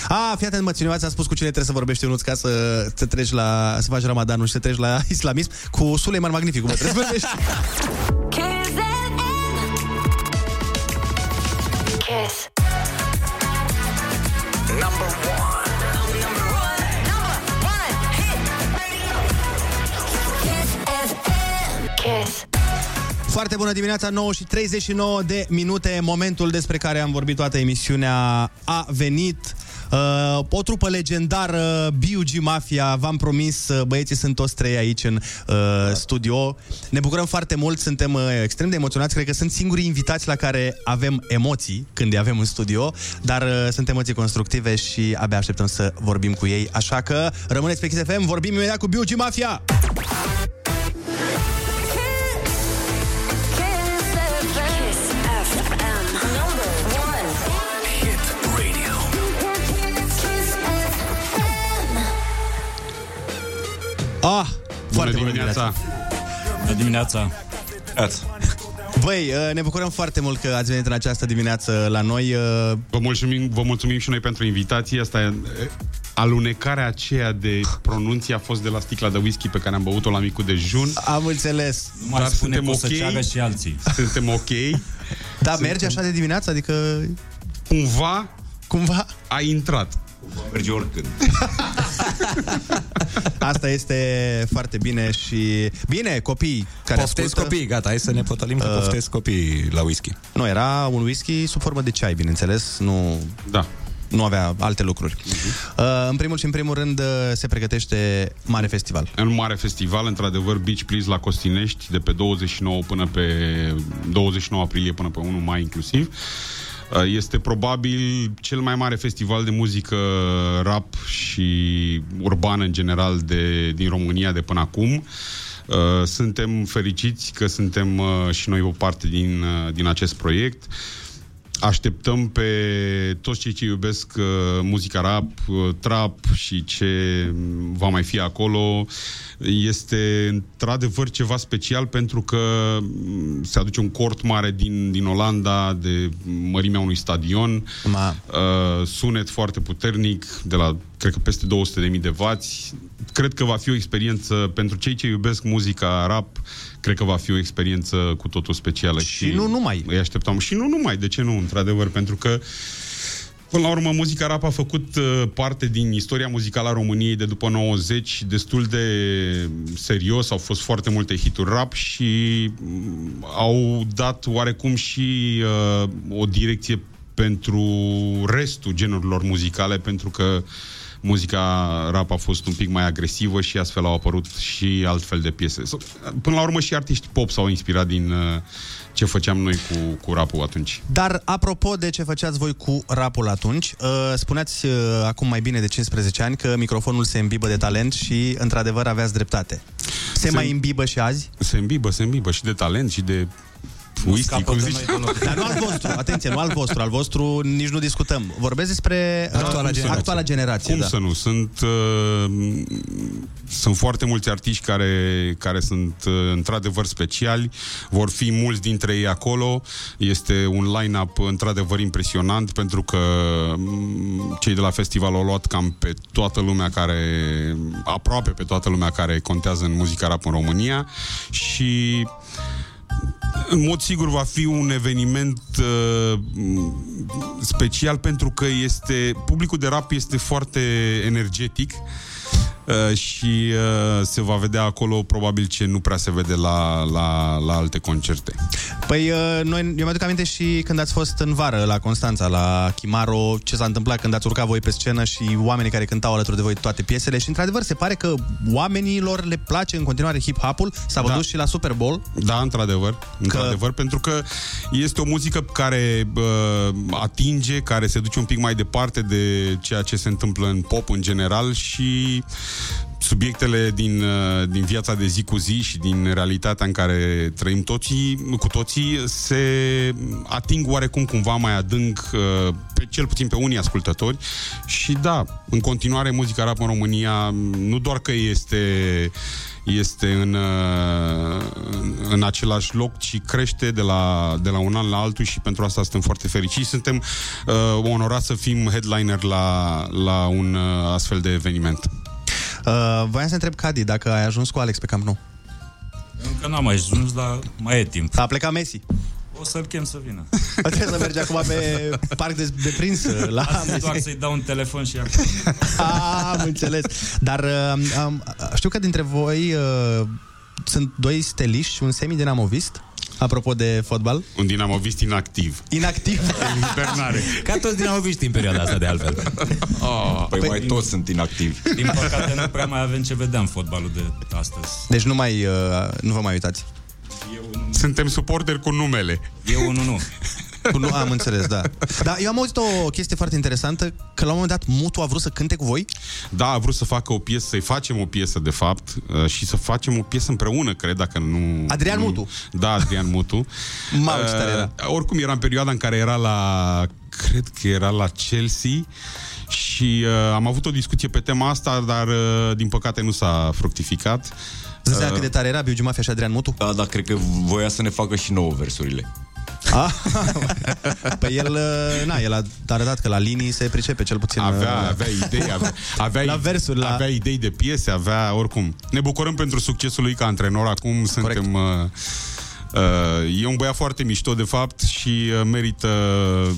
A, fii atent, mă, cineva ți-a spus cu cine trebuie să vorbești, Ionuț, ca să te treci la, să faci Ramadanul și să treci la <laughs> islamism, cu Suleiman Magnific, mă, trebuie să vorbești. Kiss. Number one. Number one. Number one hit radio. Kiss FM. Kiss. Foarte bună dimineața, 9 și 39 de minute, momentul despre care am vorbit toată emisiunea a venit. Uh, o trupă legendară, B.U.G. Mafia, v-am promis, uh, băieții sunt toți trei aici în uh, studio. Ne bucurăm foarte mult, suntem uh, extrem de emoționați, cred că sunt singurii invitați la care avem emoții când îi avem în studio, dar uh, sunt emoții constructive și abia așteptăm să vorbim cu ei, așa că rămâneți pe Kiss FM, vorbim imediat cu B.U.G. Mafia! Ah, foarte bună dimineața! Bună dimineața! Băi, uh, ne bucurăm foarte mult că ați venit în această dimineață la noi. uh, Vă mulțumim, vă mulțumim și noi pentru invitație. Asta e, alunecarea aceea de pronunție a fost de la sticla de whisky pe care am băut-o la micul dejun. Am înțeles. Nu mai spune că o să ceagă și alții. Suntem ok. Da, merge așa de dimineață? Adică... Cumva... Cumva? A intrat. Merge oricând. <laughs> Asta este foarte bine și... Bine, copii care Poftesc ascultă... copii, gata, hai să ne potolim că Uh, poftesc copii la whisky. Nu, era un whisky sub formă de ceai, bineînțeles. Nu... Da. Nu avea alte lucruri. Uh-huh. Uh, în primul și în primul rând uh, se pregătește mare festival. Un mare festival, într-adevăr, Beach Please la Costinești, de pe 29 până pe 29 aprilie până pe 1 mai inclusiv. Uh, Este probabil cel mai mare festival de muzică rap și urbană în general de, din România de până acum. Uh, Suntem fericiți că suntem uh, și noi o parte din, uh, din acest proiect. Așteptăm pe toți cei ce iubesc uh, muzica rap, uh, trap și ce va mai fi acolo. Este într-adevăr ceva special pentru că mm, se aduce un cort mare din, din Olanda de mărimea unui stadion. Ma. Uh, sunet foarte puternic, de la, cred că peste 200.000 de vați. Cred că va fi o experiență pentru cei ce iubesc muzica rap, cred că va fi o experiență cu totul specială. Și nu numai. Îi așteptam. Și nu numai, de ce nu, într-adevăr, pentru că Până la urmă, muzica rap a făcut uh, parte din istoria muzicală a României de după 90, destul de serios, au fost foarte multe hituri rap și mm, au dat oarecum și uh, o direcție pentru restul genurilor muzicale, pentru că muzica rap a fost un pic mai agresivă și astfel au apărut și altfel de piese. So, Până la urmă și artiști pop s-au inspirat din uh, ce făceam noi cu, cu rapul atunci. Dar apropo de ce făceați voi cu rapul atunci, uh, spuneați uh, acum mai bine de 15 ani că microfonul se îmbibă de talent și într-adevăr aveați dreptate. Se, Se- mai îmbibă și azi? Se îmbibă, se îmbibă și de talent și de whisky, scapă cum de zici. noi deloc. Dar nu al vostru, atenție, nu al vostru, al vostru nici nu discutăm. Vorbesc despre uh, cum să nu? actuala generație. Cum da. să nu? Sunt, uh, sunt foarte mulți artiști care, care sunt uh, într-adevăr speciali. Vor fi mulți dintre ei acolo. Este un line-up într-adevăr impresionant pentru că mm, cei de la festival au luat cam pe toată lumea care, aproape pe toată lumea care contează în muzica rap în România și în mod sigur va fi un eveniment uh, special pentru că este publicul de rap este foarte energetic. uh, și uh, se va vedea acolo probabil ce nu prea se vede la, la, la alte concerte. Păi, uh, noi, eu mi-aduc aminte și când ați fost în vară la Constanța, la Chimaro, ce s-a întâmplat când ați urcat voi pe scenă și oamenii care cântau alături de voi toate piesele și, într-adevăr, se pare că oamenilor le place în continuare hip-hop-ul. S-a văzut Da. și la Super Bowl. Da, într-adevăr, într-adevăr, pentru că este o muzică care uh, atinge, care se duce un pic mai departe de ceea ce se întâmplă în pop în general și subiectele din, uh, din viața de zi cu zi și din realitatea în care trăim toții, cu toții, se ating oarecum cumva mai adânc, uh, pe, cel puțin pe unii ascultători. Și da, în continuare, muzica rap în România nu doar că este este în, uh, în același loc, ci crește de la, de la un an la altul și pentru asta suntem foarte fericiți. Suntem uh, onorați să fim headliner la, la un uh, astfel de eveniment. Uh, voiam să întreb Cadi dacă ai ajuns cu Alex pe Camp Nou. Încă n-am mai ajuns, dar mai e timp. A plecat Messi. O să-l chem să vină. <laughs> Trebuie să mergi acum pe parc de, de prins uh, la Asta doar Messi. să-i dau un telefon și acum. <laughs> Ah, am înțeles. Dar uh, um, știu că dintre voi uh, sunt doi steliști și un semi-dinamovist, apropo de fotbal. Un dinamovist inactiv. Inactiv? <laughs> În hibernare. Ca toți dinamoviștii în perioada asta, de altfel. Oh, Păi mai toți sunt inactivi. Din păcate nu prea mai avem ce vedea în fotbalul de astăzi. Deci nu mai, uh, nu vă mai uitați. Suntem suporteri cu numele. Eu unul nu. Cu nu, am înțeles, da. Dar eu am auzit o chestie foarte interesantă, că la un moment dat Mutu a vrut să cânte cu voi? Da, a vrut să facă o piesă, să-i facem o piesă, de fapt, uh, și să facem o piesă împreună, cred, dacă nu... Adrian nu... Mutu. Da, Adrian Mutu. <laughs> Mamă, ce tare era. Uh, Oricum, era în perioada în care era la... Cred că era la Chelsea și uh, am avut o discuție pe tema asta, dar uh, din păcate nu s-a fructificat. Îți dai cât de tare era Biugi Mafia și Adrian Mutu? Da, dar cred că voia să ne facă și nouă versurile. Ah, păi el, uh, na, el a arătat că la linii se pricepe cel puțin. Avea, uh, avea idei, avea, <laughs> avea, La versuri, la- avea idei de piese, avea oricum. Ne bucurăm pentru succesul lui ca antrenor. Acum suntem... Uh, uh, e un băiat foarte mișto, de fapt, și uh, merită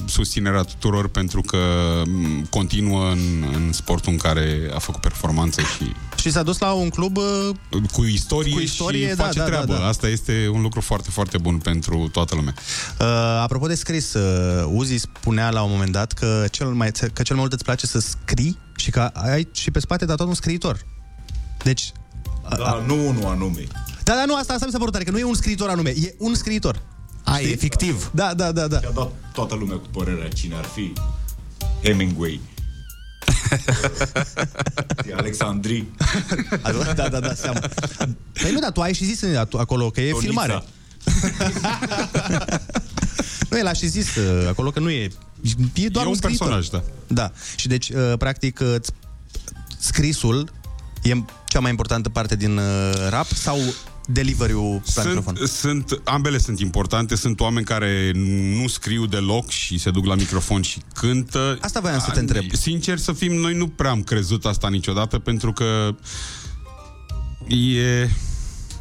susținerea tuturor pentru că mm, continuă în, în sportul în care a făcut performanță și Și s-a dus la un club uh, cu istorie, Cu istorie, și da, face da, da, treabă. da. Asta este un lucru foarte, foarte bun pentru toată lumea. Uh, apropo de scris, uh, Uzi spunea la un moment dat că cel mai, că cel mai mult îți place să scrii și că ai și pe spate dat tot un scriitor. Deci... Da, nu unul anume. Da, da, nu, asta, asta mi s-a părut tare, că nu e un scriitor anume, e un scriitor. A, e fictiv. Da, da, da, da. Și-a dat toată lumea cu părerea cine ar fi Hemingway. <laughs> E Alexandri. <laughs> da, da, da, seamă. Păi nu, dar tu ai și zis în- acolo că e Tonița. filmare. <laughs> Nu, el a și zis uh, acolo că nu e... E doar E un scriitor. personaj, da. Da. Și deci, uh, practic, uh, ți- scrisul e cea mai importantă parte din uh, rap sau delivery-ul la microfon? Sunt, sunt, ambele sunt importante. Sunt oameni care nu scriu deloc și se duc la microfon și cântă. Asta voiam să te întreb. Sincer să fim, noi nu prea am crezut asta niciodată pentru că e...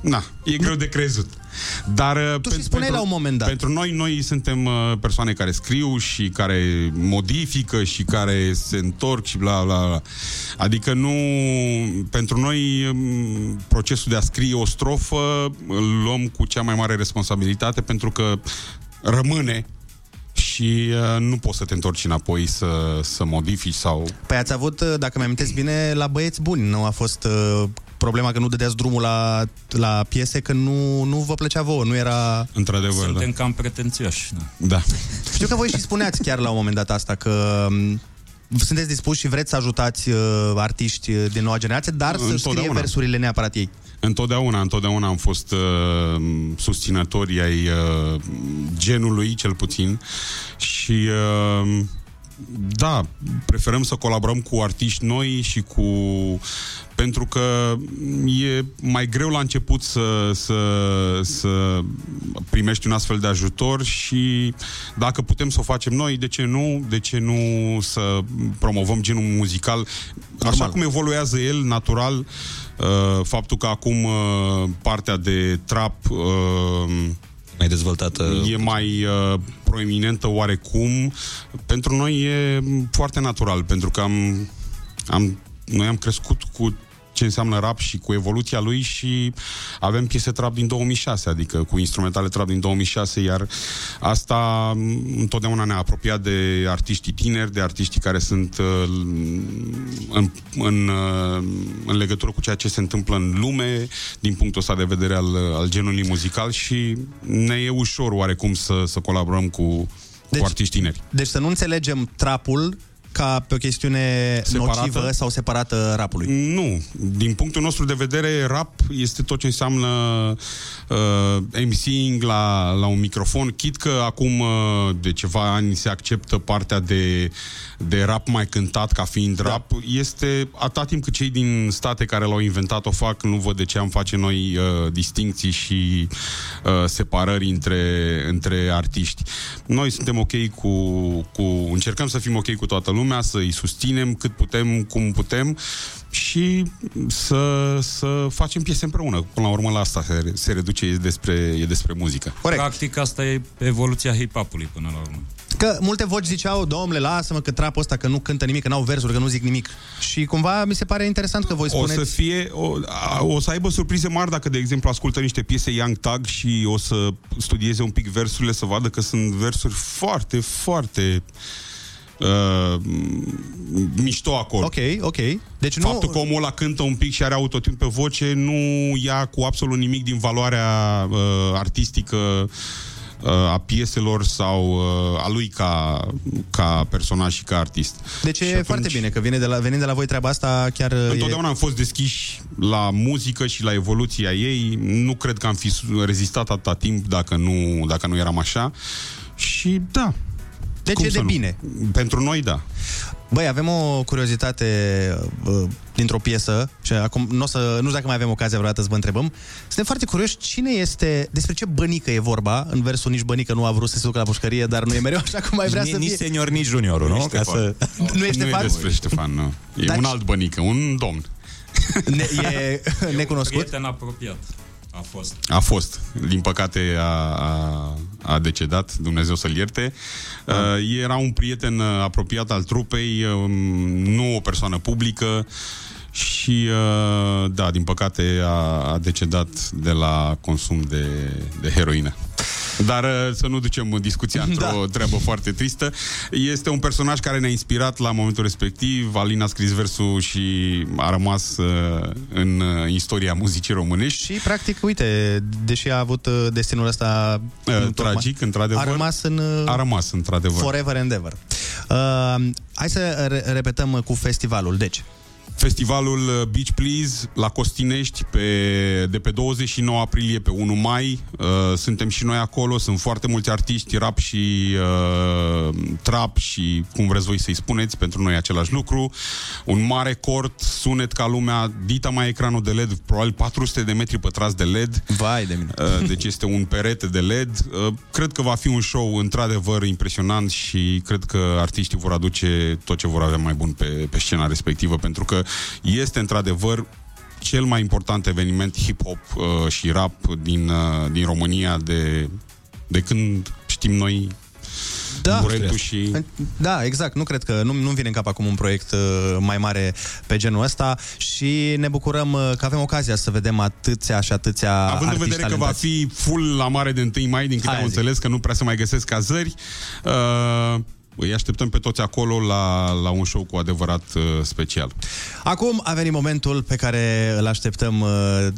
Na, e greu de crezut. Dar tu și spuneai la un moment dat. Pentru noi, noi suntem uh, persoane care scriu și care modifică și care se întorc și bla bla bla. Adică nu... Pentru noi um, procesul de a scrie o strofă îl luăm cu cea mai mare responsabilitate pentru că rămâne și uh, nu poți să te întorci înapoi să, să modifici sau... Păi ați avut, uh, dacă mi amintesc bine, la băieți buni. Nu a fost uh, problema că nu dădeați drumul la, la piese, că nu, nu vă plăcea vouă, nu era... Într-adevăr, Suntem da. cam pretențioși. Da. Da. Știu că voi și spuneați chiar la un moment dat asta, că m, sunteți dispuși și vreți să ajutați uh, artiști uh, din noua generație, dar să scrie Întotdeauna. versurile neapărat ei. Întotdeauna, întotdeauna am fost uh, susținători ai uh, genului, cel puțin, și uh, da, preferăm să colaborăm cu artiști noi și cu... pentru că e mai greu la început să, să, să primești un astfel de ajutor și dacă putem să o facem noi, de ce nu? De ce nu să promovăm genul muzical? Așa cum evoluează el, natural, uh, faptul că acum uh, partea de trap uh, mai dezvoltată? E mai uh, proeminentă oarecum, pentru noi e foarte natural, pentru că am, am noi am crescut cu ce înseamnă rap și cu evoluția lui și avem piese trap din 2006, adică cu instrumentale trap din 2006, iar asta m, întotdeauna ne-a apropiat de artiștii tineri, de artiștii care sunt uh, în, în, uh, în legătură cu ceea ce se întâmplă în lume, din punctul ăsta de vedere al, al genului muzical și ne e ușor oarecum să, să colaborăm cu, deci, cu artiști tineri. Deci să nu înțelegem trapul ca pe o chestiune Separată? nocivă sau separată rapului. Nu. Din punctul nostru de vedere, rap este tot ce înseamnă uh, MCing la, la un microfon. Chit că acum uh, de ceva ani se acceptă partea de, de rap mai cântat ca fiind da. rap. Este atât timp cât cei din state care l-au inventat o fac, nu văd de ce am face noi uh, distincții și uh, separări între, între artiști. Noi suntem ok cu, cu... Încercăm să fim ok cu toată lumea, să-i susținem cât putem, cum putem și să, să facem piese împreună. Până la urmă la asta se, se reduce, e despre, e despre muzică. Corect. Practic asta e evoluția hip-hopului până la urmă. Că multe voci ziceau, domnule, lasă-mă că trapul ăsta, că nu cântă nimic, că n-au versuri, că nu zic nimic. Și cumva mi se pare interesant că voi spuneți... O să fie, o, a- o să aibă surprize mari dacă, de exemplu, ascultă niște piese Young Tag și o să studieze un pic versurile, să vadă că sunt versuri foarte, foarte uh, mișto acolo. Ok, ok. Deci nu... Faptul că omul ăla cântă un pic și are autotune pe voce nu ia cu absolut nimic din valoarea uh, artistică uh, a pieselor sau uh, a lui ca, ca personaj și ca artist. Deci e atunci- foarte bine că vine de la, venind de la voi treaba asta chiar uh, Întotdeauna am fost deschiși la muzică și la evoluția ei. Nu cred că am fi rezistat atâta timp dacă nu, dacă nu eram așa. Și da. Deci Cum e să de nu? bine. Pentru noi, da. Băi, avem o curiozitate uh, dintr-o piesă și acum nu, o să, nu știu dacă mai avem ocazia vreodată să vă întrebăm. Suntem foarte curioși cine este, despre ce bănică e vorba. În versul nici bănică nu a vrut să se ducă la pușcărie, dar nu e mereu așa cum mai vrea nici, să nici fie. senior, nici juniorul, nu? Ca să... Nu ești nu e Ștefan? despre Ștefan, nu. E Dar un ce- alt bănică, un domn. Ne, e necunoscut? Prieten apropiat a fost. A fost. Din păcate a, a, a decedat, Dumnezeu să-l ierte. Uh, era un prieten uh, apropiat al trupei, um, nu o persoană publică și, uh, da, din păcate a, a decedat de la consum de, de heroină. Dar uh, să nu ducem discuția <laughs> într-o da. treabă foarte tristă. Este un personaj care ne-a inspirat la momentul respectiv. Alin a scris versul și a rămas uh, în uh, istoria muzicii românești. Și, practic, uite, deși a avut uh, destinul ăsta Uh, nu tocmai, tragic, într-adevăr. A rămas în... uh, A rămas, într-adevăr. Forever and ever. Uh, hai să re- repetăm uh, cu festivalul. Deci, Festivalul uh, Beach Please la Costinești pe, de pe 29 aprilie pe 1 mai. Uh, suntem și noi acolo, sunt foarte mulți artiști, rap și uh, trap și cum vreți voi să-i spuneți, pentru noi e același lucru. Un mare cort, sunet ca lumea, dita mai ecranul de LED, probabil 400 de metri pătrați de LED. Vai de mine. Uh, deci este un perete de LED. Uh, cred că va fi un show într-adevăr impresionant și cred că artiștii vor aduce tot ce vor avea mai bun pe, pe scena respectivă, pentru că este într-adevăr cel mai important eveniment hip-hop uh, și rap din, uh, din România de, de când știm noi Da. Buretu și... Da, exact. Nu cred că nu, nu vine în cap acum un proiect uh, mai mare pe genul ăsta și ne bucurăm uh, că avem ocazia să vedem atâția și atâția Având în artiști vedere că va talentați. fi full la mare de 1 mai, din câte Aia am zic. înțeles, că nu prea se mai găsesc cazări, uh, îi așteptăm pe toți acolo la, la un show cu adevărat uh, special. Acum a venit momentul pe care îl așteptăm uh,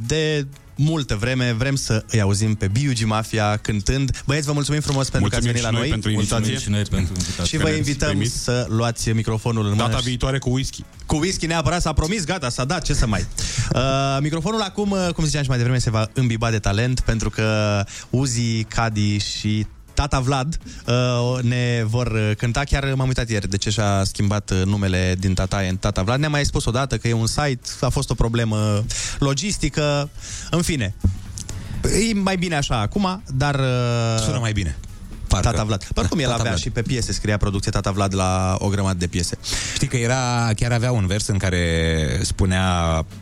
de multă vreme. Vrem să îi auzim pe B.U.G. Mafia cântând. Băieți, vă mulțumim frumos pentru că ați Mulțumim venit și la noi noi. pentru invitație. Mulțumim și noi pentru invitație. Și vă Care invităm primit. să luați microfonul în Data mână. viitoare cu whisky. Cu whisky neapărat, s-a promis, gata, s-a dat, ce să mai. <laughs> Uh, microfonul acum, uh, cum ziceam și mai devreme, se va îmbiba de talent, pentru că Uzi, Cadi și Tata Vlad uh, ne vor uh, cânta. Chiar m-am uitat ieri de ce și-a schimbat uh, numele din Tata în Tata Vlad. Ne-a mai spus odată că e un site, a fost o problemă logistică, în fine. E mai bine așa acum, dar... Uh, Sună mai bine. Parcă. Tata Vlad. Oricum el Tata avea Vlad. și pe piese, scria producție Tata Vlad la o grămadă de piese. Știi că era, chiar avea un vers în care spunea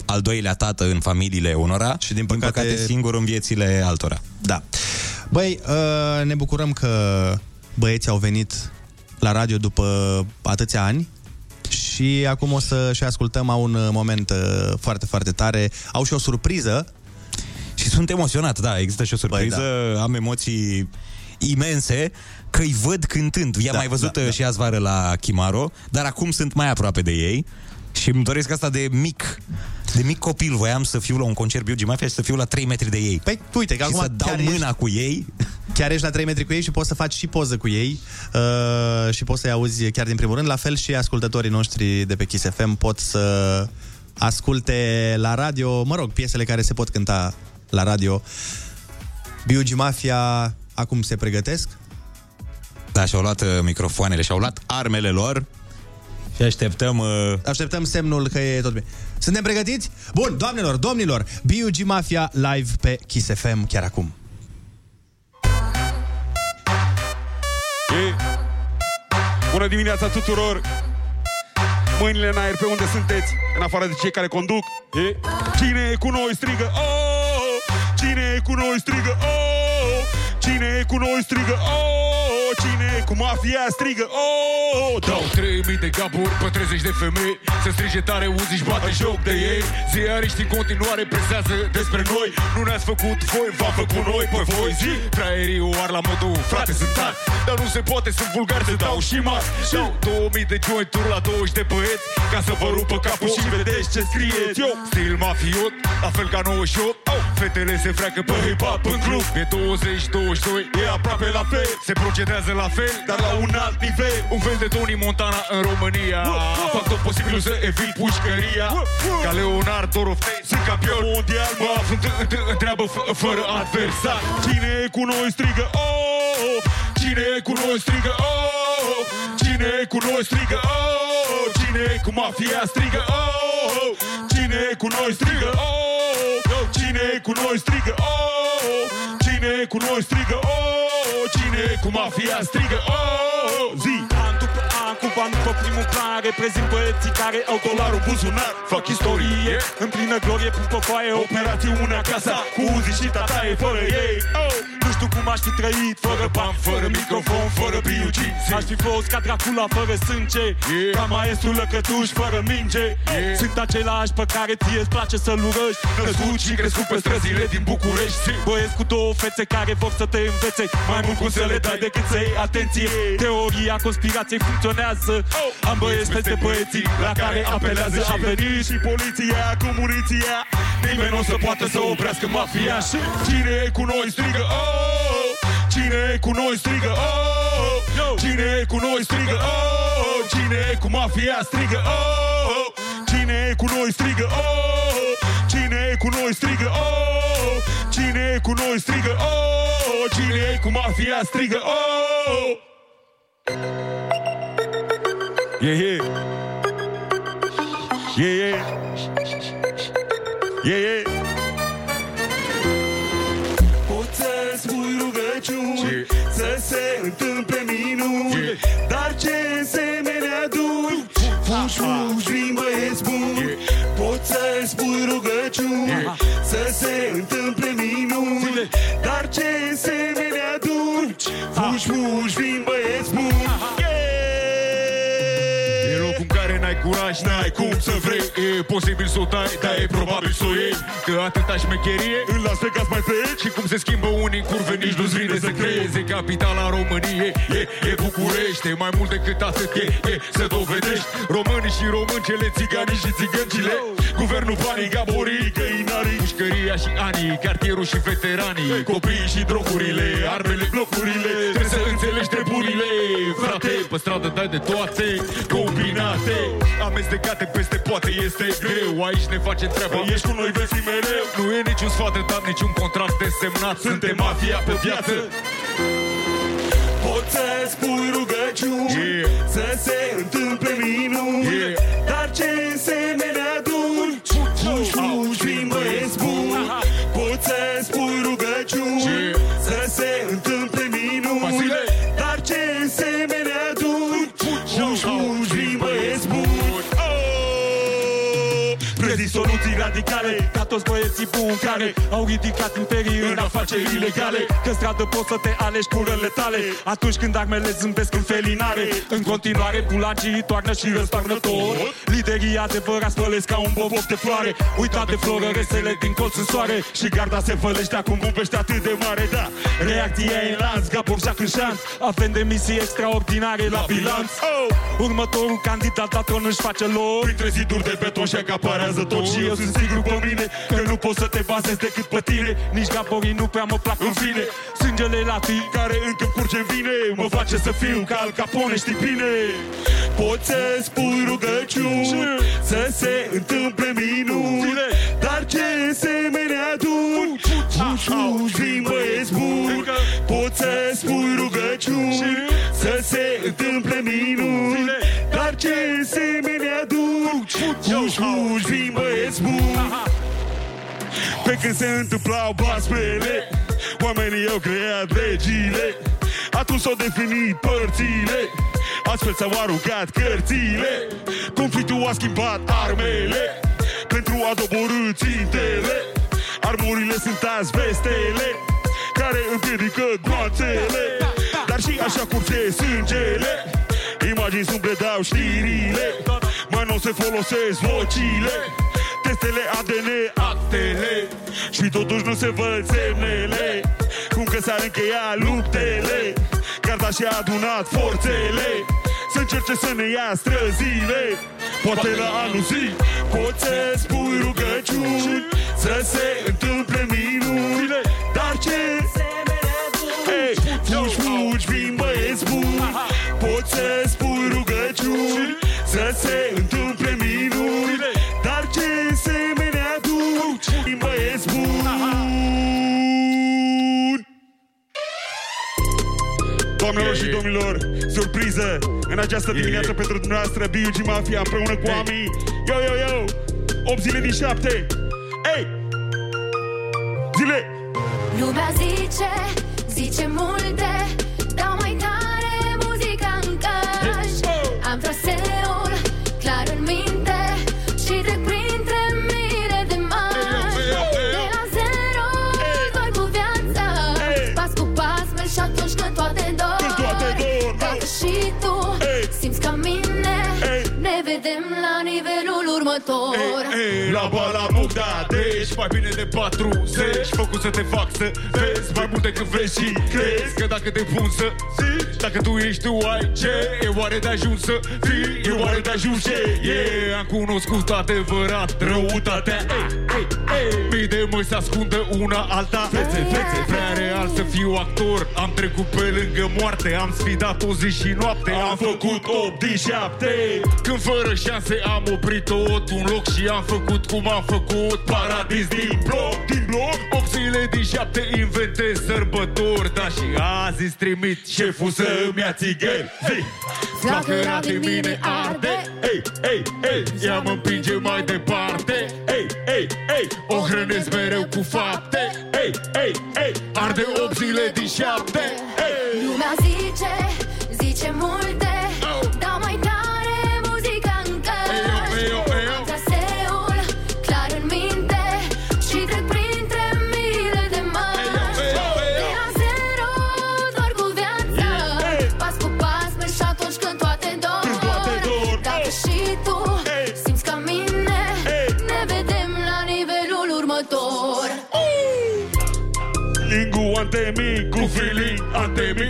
al doilea tată în familiile unora și din păcate, din păcate singur în viețile altora. Da. Băi, uh, ne bucurăm că băieții au venit la radio după atâția ani Și acum o să și ascultăm, au un uh, moment uh, foarte, foarte tare. Au și o surpriză. Și sunt emoționat, da, există și o surpriză, Băi, da. am emoții imense că îi văd cântând. I-am Da, mai văzut da, da, da. și azi vară la Chimaro, dar acum sunt mai aproape de ei. Și îmi doresc asta de mic, de mic copil. Voiam să fiu la un concert Biugi Mafia și să fiu la 3 metri de ei. Păi, uite, că și acum să dau chiar mâna ești- cu ei. Chiar ești la 3 metri cu ei și poți să faci și poză cu ei uh, și poți să-i auzi chiar din primul rând. La fel și ascultătorii noștri de pe Kiss FM pot să asculte la radio, mă rog, piesele care se pot cânta la radio. Biugi Mafia acum se pregătesc. Da, și-au luat uh, microfoanele, și-au luat armele lor și așteptăm... Uh... Așteptăm semnul că e tot bine. Suntem pregătiți? Bun, doamnelor, domnilor, B.U.G. Mafia live pe Kiss FM chiar acum. Ei, Bună dimineața tuturor! Mâinile în aer pe unde sunteți, în afară de cei care conduc. E? Cine e cu noi strigă oh! Cine e cu noi strigă oh! Cine e cu noi strigă oh! Cine e cu mafia strigă oh! Dau 3000 de gaburi pe 30 de femei. Se strige tare uzi și bate joc de ei. Ziariștii în continuare presează despre noi. Nu ne-ați făcut voi, v-am făcut noi pe voi. Zi Fraierii o ar la modul frate sunt tari. Dar nu se poate, sunt vulgar, se dau și mari. Dau 2000 de jointuri la 20 de băieți Ca să vă rupă capul și vedeți ce scrieți. Eu, stil mafiot, la fel ca 98 oh, Fetele se freacă pe hip-hop în club E 20-22, e aproape la fel Se procedează la fel, dar la un alt nivel Un fel de Tony Montana în România Fac tot posibilul să evit pușcăria Ca Leonardo Rofei, sunt campion mondial Mă aflu într- într- întreabă f- fără adversar Cine e cu noi strigă oh! Cine e cu noi strigă oh! Cine e cu noi strigă oh! Cine e cu mafia strigă oh! Cine e cu noi strigă oh! Cine e cu noi strigă oh! Cine e cu noi strigă oh! Cine e cu mafia strigă oh! Zi! Bani după primul plan Reprezint băieții care au dolarul în buzunar. Fac istorie, în plină glorie Pun pe foaie operațiune acasă Cu uzi și tataie fără ei. Oh! Nu știu cum aș fi trăit Fără bani, fără microfon, fără B.U.G Aș fi fost ca Dracula fără sânge. Ca maestru lăcătuș fără minge. Sunt același pe care ție îți place să-l urăști. Născut și crescut pe străzile din București. Băieți cu două fețe care vor să te învețe. Mai mult cum să le dai decât să iei atenție. Teoria conspirației funcționează Am băieți peste băieții la care apelează A venit și poliția cu muniția Nimeni nu o să poată să oprească mafia Și cine e cu noi strigă oh! Cine e cu noi strigă oh! Cine e cu noi strigă oh! Cine e cu mafia strigă oh! Cine e cu noi strigă oh! Cine e cu noi strigă oh! Cine e cu noi strigă oh! Cine e cu mafia strigă oh! Yeah, yeah. Yeah, yeah. Yeah, yeah. Poți să spui rugăciuni Să se întâmple minuni Dar ce însemene aduni? Fugi, fugi, vin băieți buni. Poți să spui rugăciuni Să se întâmple minuni Dar ce însemene aduni? Fugi, fugi, vin băieți buni care n-ai curaj, n-ai cum să vrei. E posibil să o tai, dar e probabil să o iei. Că atâta șmecherie în Las Vegas mai pleci Și cum se schimbă unii în curve, nici nu-ți vine să crezi E capitala României, e, e București E mai mult decât atât, e, e să dovedești. Românii și româncele, țiganii și țigăncile. Guvernul banii, gaborii, găinarii Pușcăria și anii, cartierul și veteranii. Copiii și drogurile, armele, blocurile. Trebuie să înțelegi treburile Frate, pe stradă dai de toate Combinate, amestecate peste poate Este greu, aici ne facem treaba. Ești cu noi, vezi mereu. Nu e niciun sfat de dat, niciun contract de semnat Suntem mafia pe viață Poți să spui rugăciuni Yeah. Să se întâmple minuni Yeah. Dar ce însemene aduni? Fugi, fugi, vin băieți. buni Poți să soluții radicale Ca toți băieții buni care Au ridicat imperii în afaceri ilegale. Că stradă poți să te alegi cu răle tale. Atunci când armele zâmbesc în felinare În continuare bulacii toarnă și răstoarnător Liderii adevărați spălesc ca un boboc de floare. Uita de florăresele din colț în soare. Și garda se vălește acum cu pește atât de mare. Da, reacția e în lanț, ca Borjac în șanț Avem demisii extraordinare la bilanț. Oh! Următorul candidat la tron își face loc. Printre ziduri de beton și acaparează tot Și eu sunt sigur pe mine că nu pot să te bazezi decât pe tine. Nici gaborii nu prea mă plac în fine. Sângele latin care încă curge în vine Mă face să fiu ca Al Capone, știi bine? Poți să spui rugăciuni Să se întâmple minuni Dar ce semene adun Fugi, fugi, vin băieți buni. Poți să spui rugăciuni Să se întâmple minuni Dar ce semene adun Fugi, fugi, vin băieți buni pe când se întâmplau basmele Oamenii au creat legile. Atunci s-au definit părțile Astfel s-au aruncat cărțile. Conflictul a schimbat armele Pentru a doborâ țintele. Armurile sunt azi vestele Care împiedică gloanțele. Dar și așa curge sângele Imagini sunt predau știrile. Mai nu se folosesc vocile Testele ADN, actele Și totuși nu se văd semnele. Cum că s-ar încheia luptele. Garda și-a adunat forțele. Să încerce să ne ia străzile. Poate la anul zi Poți să spui rugăciuni Să se întâmple minuni. Dar ce? Hey, fugi, fugi, vin băieți buni. Poți să spui rugăciuni Să se întâmple domnilor, surpriză în această dimineață pentru dumneavoastră B.U.G. Mafia împreună cu Ami Yo, yo, yo 8 zile din 7 Ei! Zile! Lumea zice, zice multe următor. Ei, la bala Bogda, deci mai bine de 40 Făcut să te fac să vezi mai mult decât vezi și crezi Că dacă te pun să zici, dacă tu ești tu ai ce E oare de ajuns să fii, e oare de ajuns ce? E, am cunoscut adevărat răutatea. Ei, ei, ei, mii de măi se ascundă una alta. Fețe, fețe, vrea real să fiu actor. Am trecut pe lângă moarte, am sfidat o zi și noapte. Am făcut 8 din 7 Când fără șanse am oprit tot un loc și am făcut cum am făcut. Paradis din bloc, din bloc. 8 zile din 7 inventez sărbători. Dar și azi îți trimit șeful să-mi ia țigări. Zi! Flacăra din mine arde. Ei, ei, ei, ea mă împinge mai departe. Ei, ei, ei, o hrănesc mereu cu fapte. Ei, ei, ei, arde 8 zile din 7 Ei, Lumea zice, zice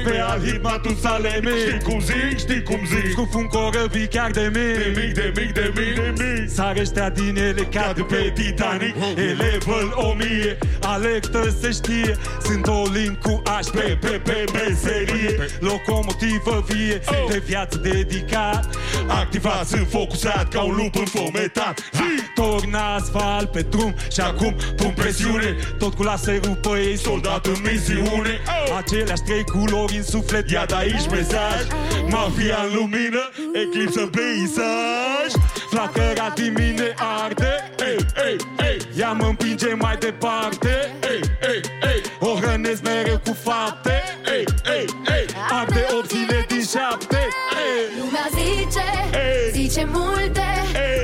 Pe alt hit Matusalemi Știi cum zic, știi cum zic Cu un corăbii chiar de mic. De mic, de mic, de mic, de mic. Sar ăștia din ele ca de pe Titanic. E level 1000, alertă se știe. Sunt o link cu H pe, pe, pe meserie. Locomotivă vie, de viață dedicat. Activat, sunt focusat ca un lup înfometat. Torn asfalt pe drum și acum pun presiune. Tot cu laserul pe ei, soldat în misiune. Aceleași trei culori în suflet, ia de aici mesaj. Mafia în lumină, eclipsă în peisaj. Flacăra din mine arde Ei, ei, ei, ea mă împinge mai departe Ei, ei, ei, o hrănesc mereu cu fapte Ei, ei, ei, arde 8 zile din 7 Ei, Lumea zice, zice multe Dau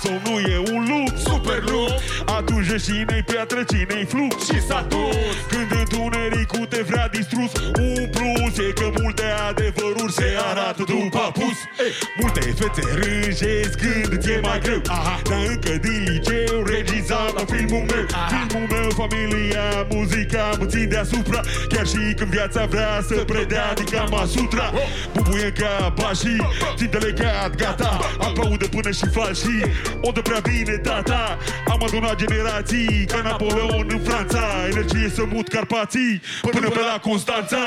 Câteodată somnul e un lux Super lux Atunci cine-i piatră, cine-i flux Și s-a dus. Când întunericul te vrea distrus Un plus e că multe adevăruri se arată după apus. Ei, Multe fețe râjesc când ți-e mai greu. Dar încă din liceu regizam la filmul meu. Filmul meu, familia, muzica mă țin deasupra. Chiar și când viața vrea să predea din Kama Sutra. Bubuie ca bașii, ținte legat, gata. Aplaudă până și falșii O dă prea bine, tata. Am adunat generații ca Napoleon în Franța. Energie să mut Carpații până pe la Constanța.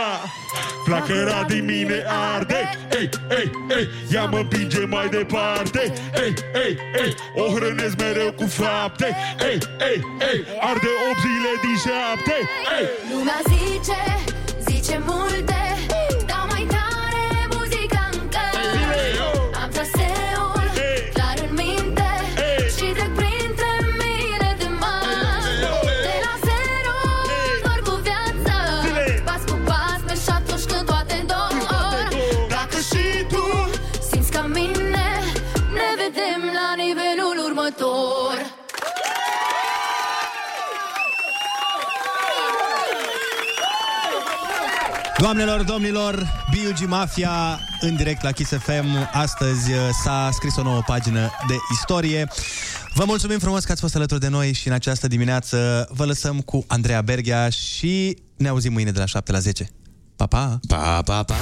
Flacăra din mine arde. Ei, ei, ei, ea mă împinge mai departe. Ei, ei, ei, o hrănesc mereu cu fapte. Ei, ei, ei, arde 8 zile din șapte. Ei, Lumea zice, zice multe Doamnelor, domnilor, B.U.G. Mafia în direct la Kiss FM. Astăzi uh, s-a scris o nouă pagină de istorie. Vă mulțumim frumos că ați fost alături de noi și în această dimineață vă lăsăm cu Andreea Berghia și ne auzim mâine de la 7 la 10. Pa, pa! Pa, pa, pa!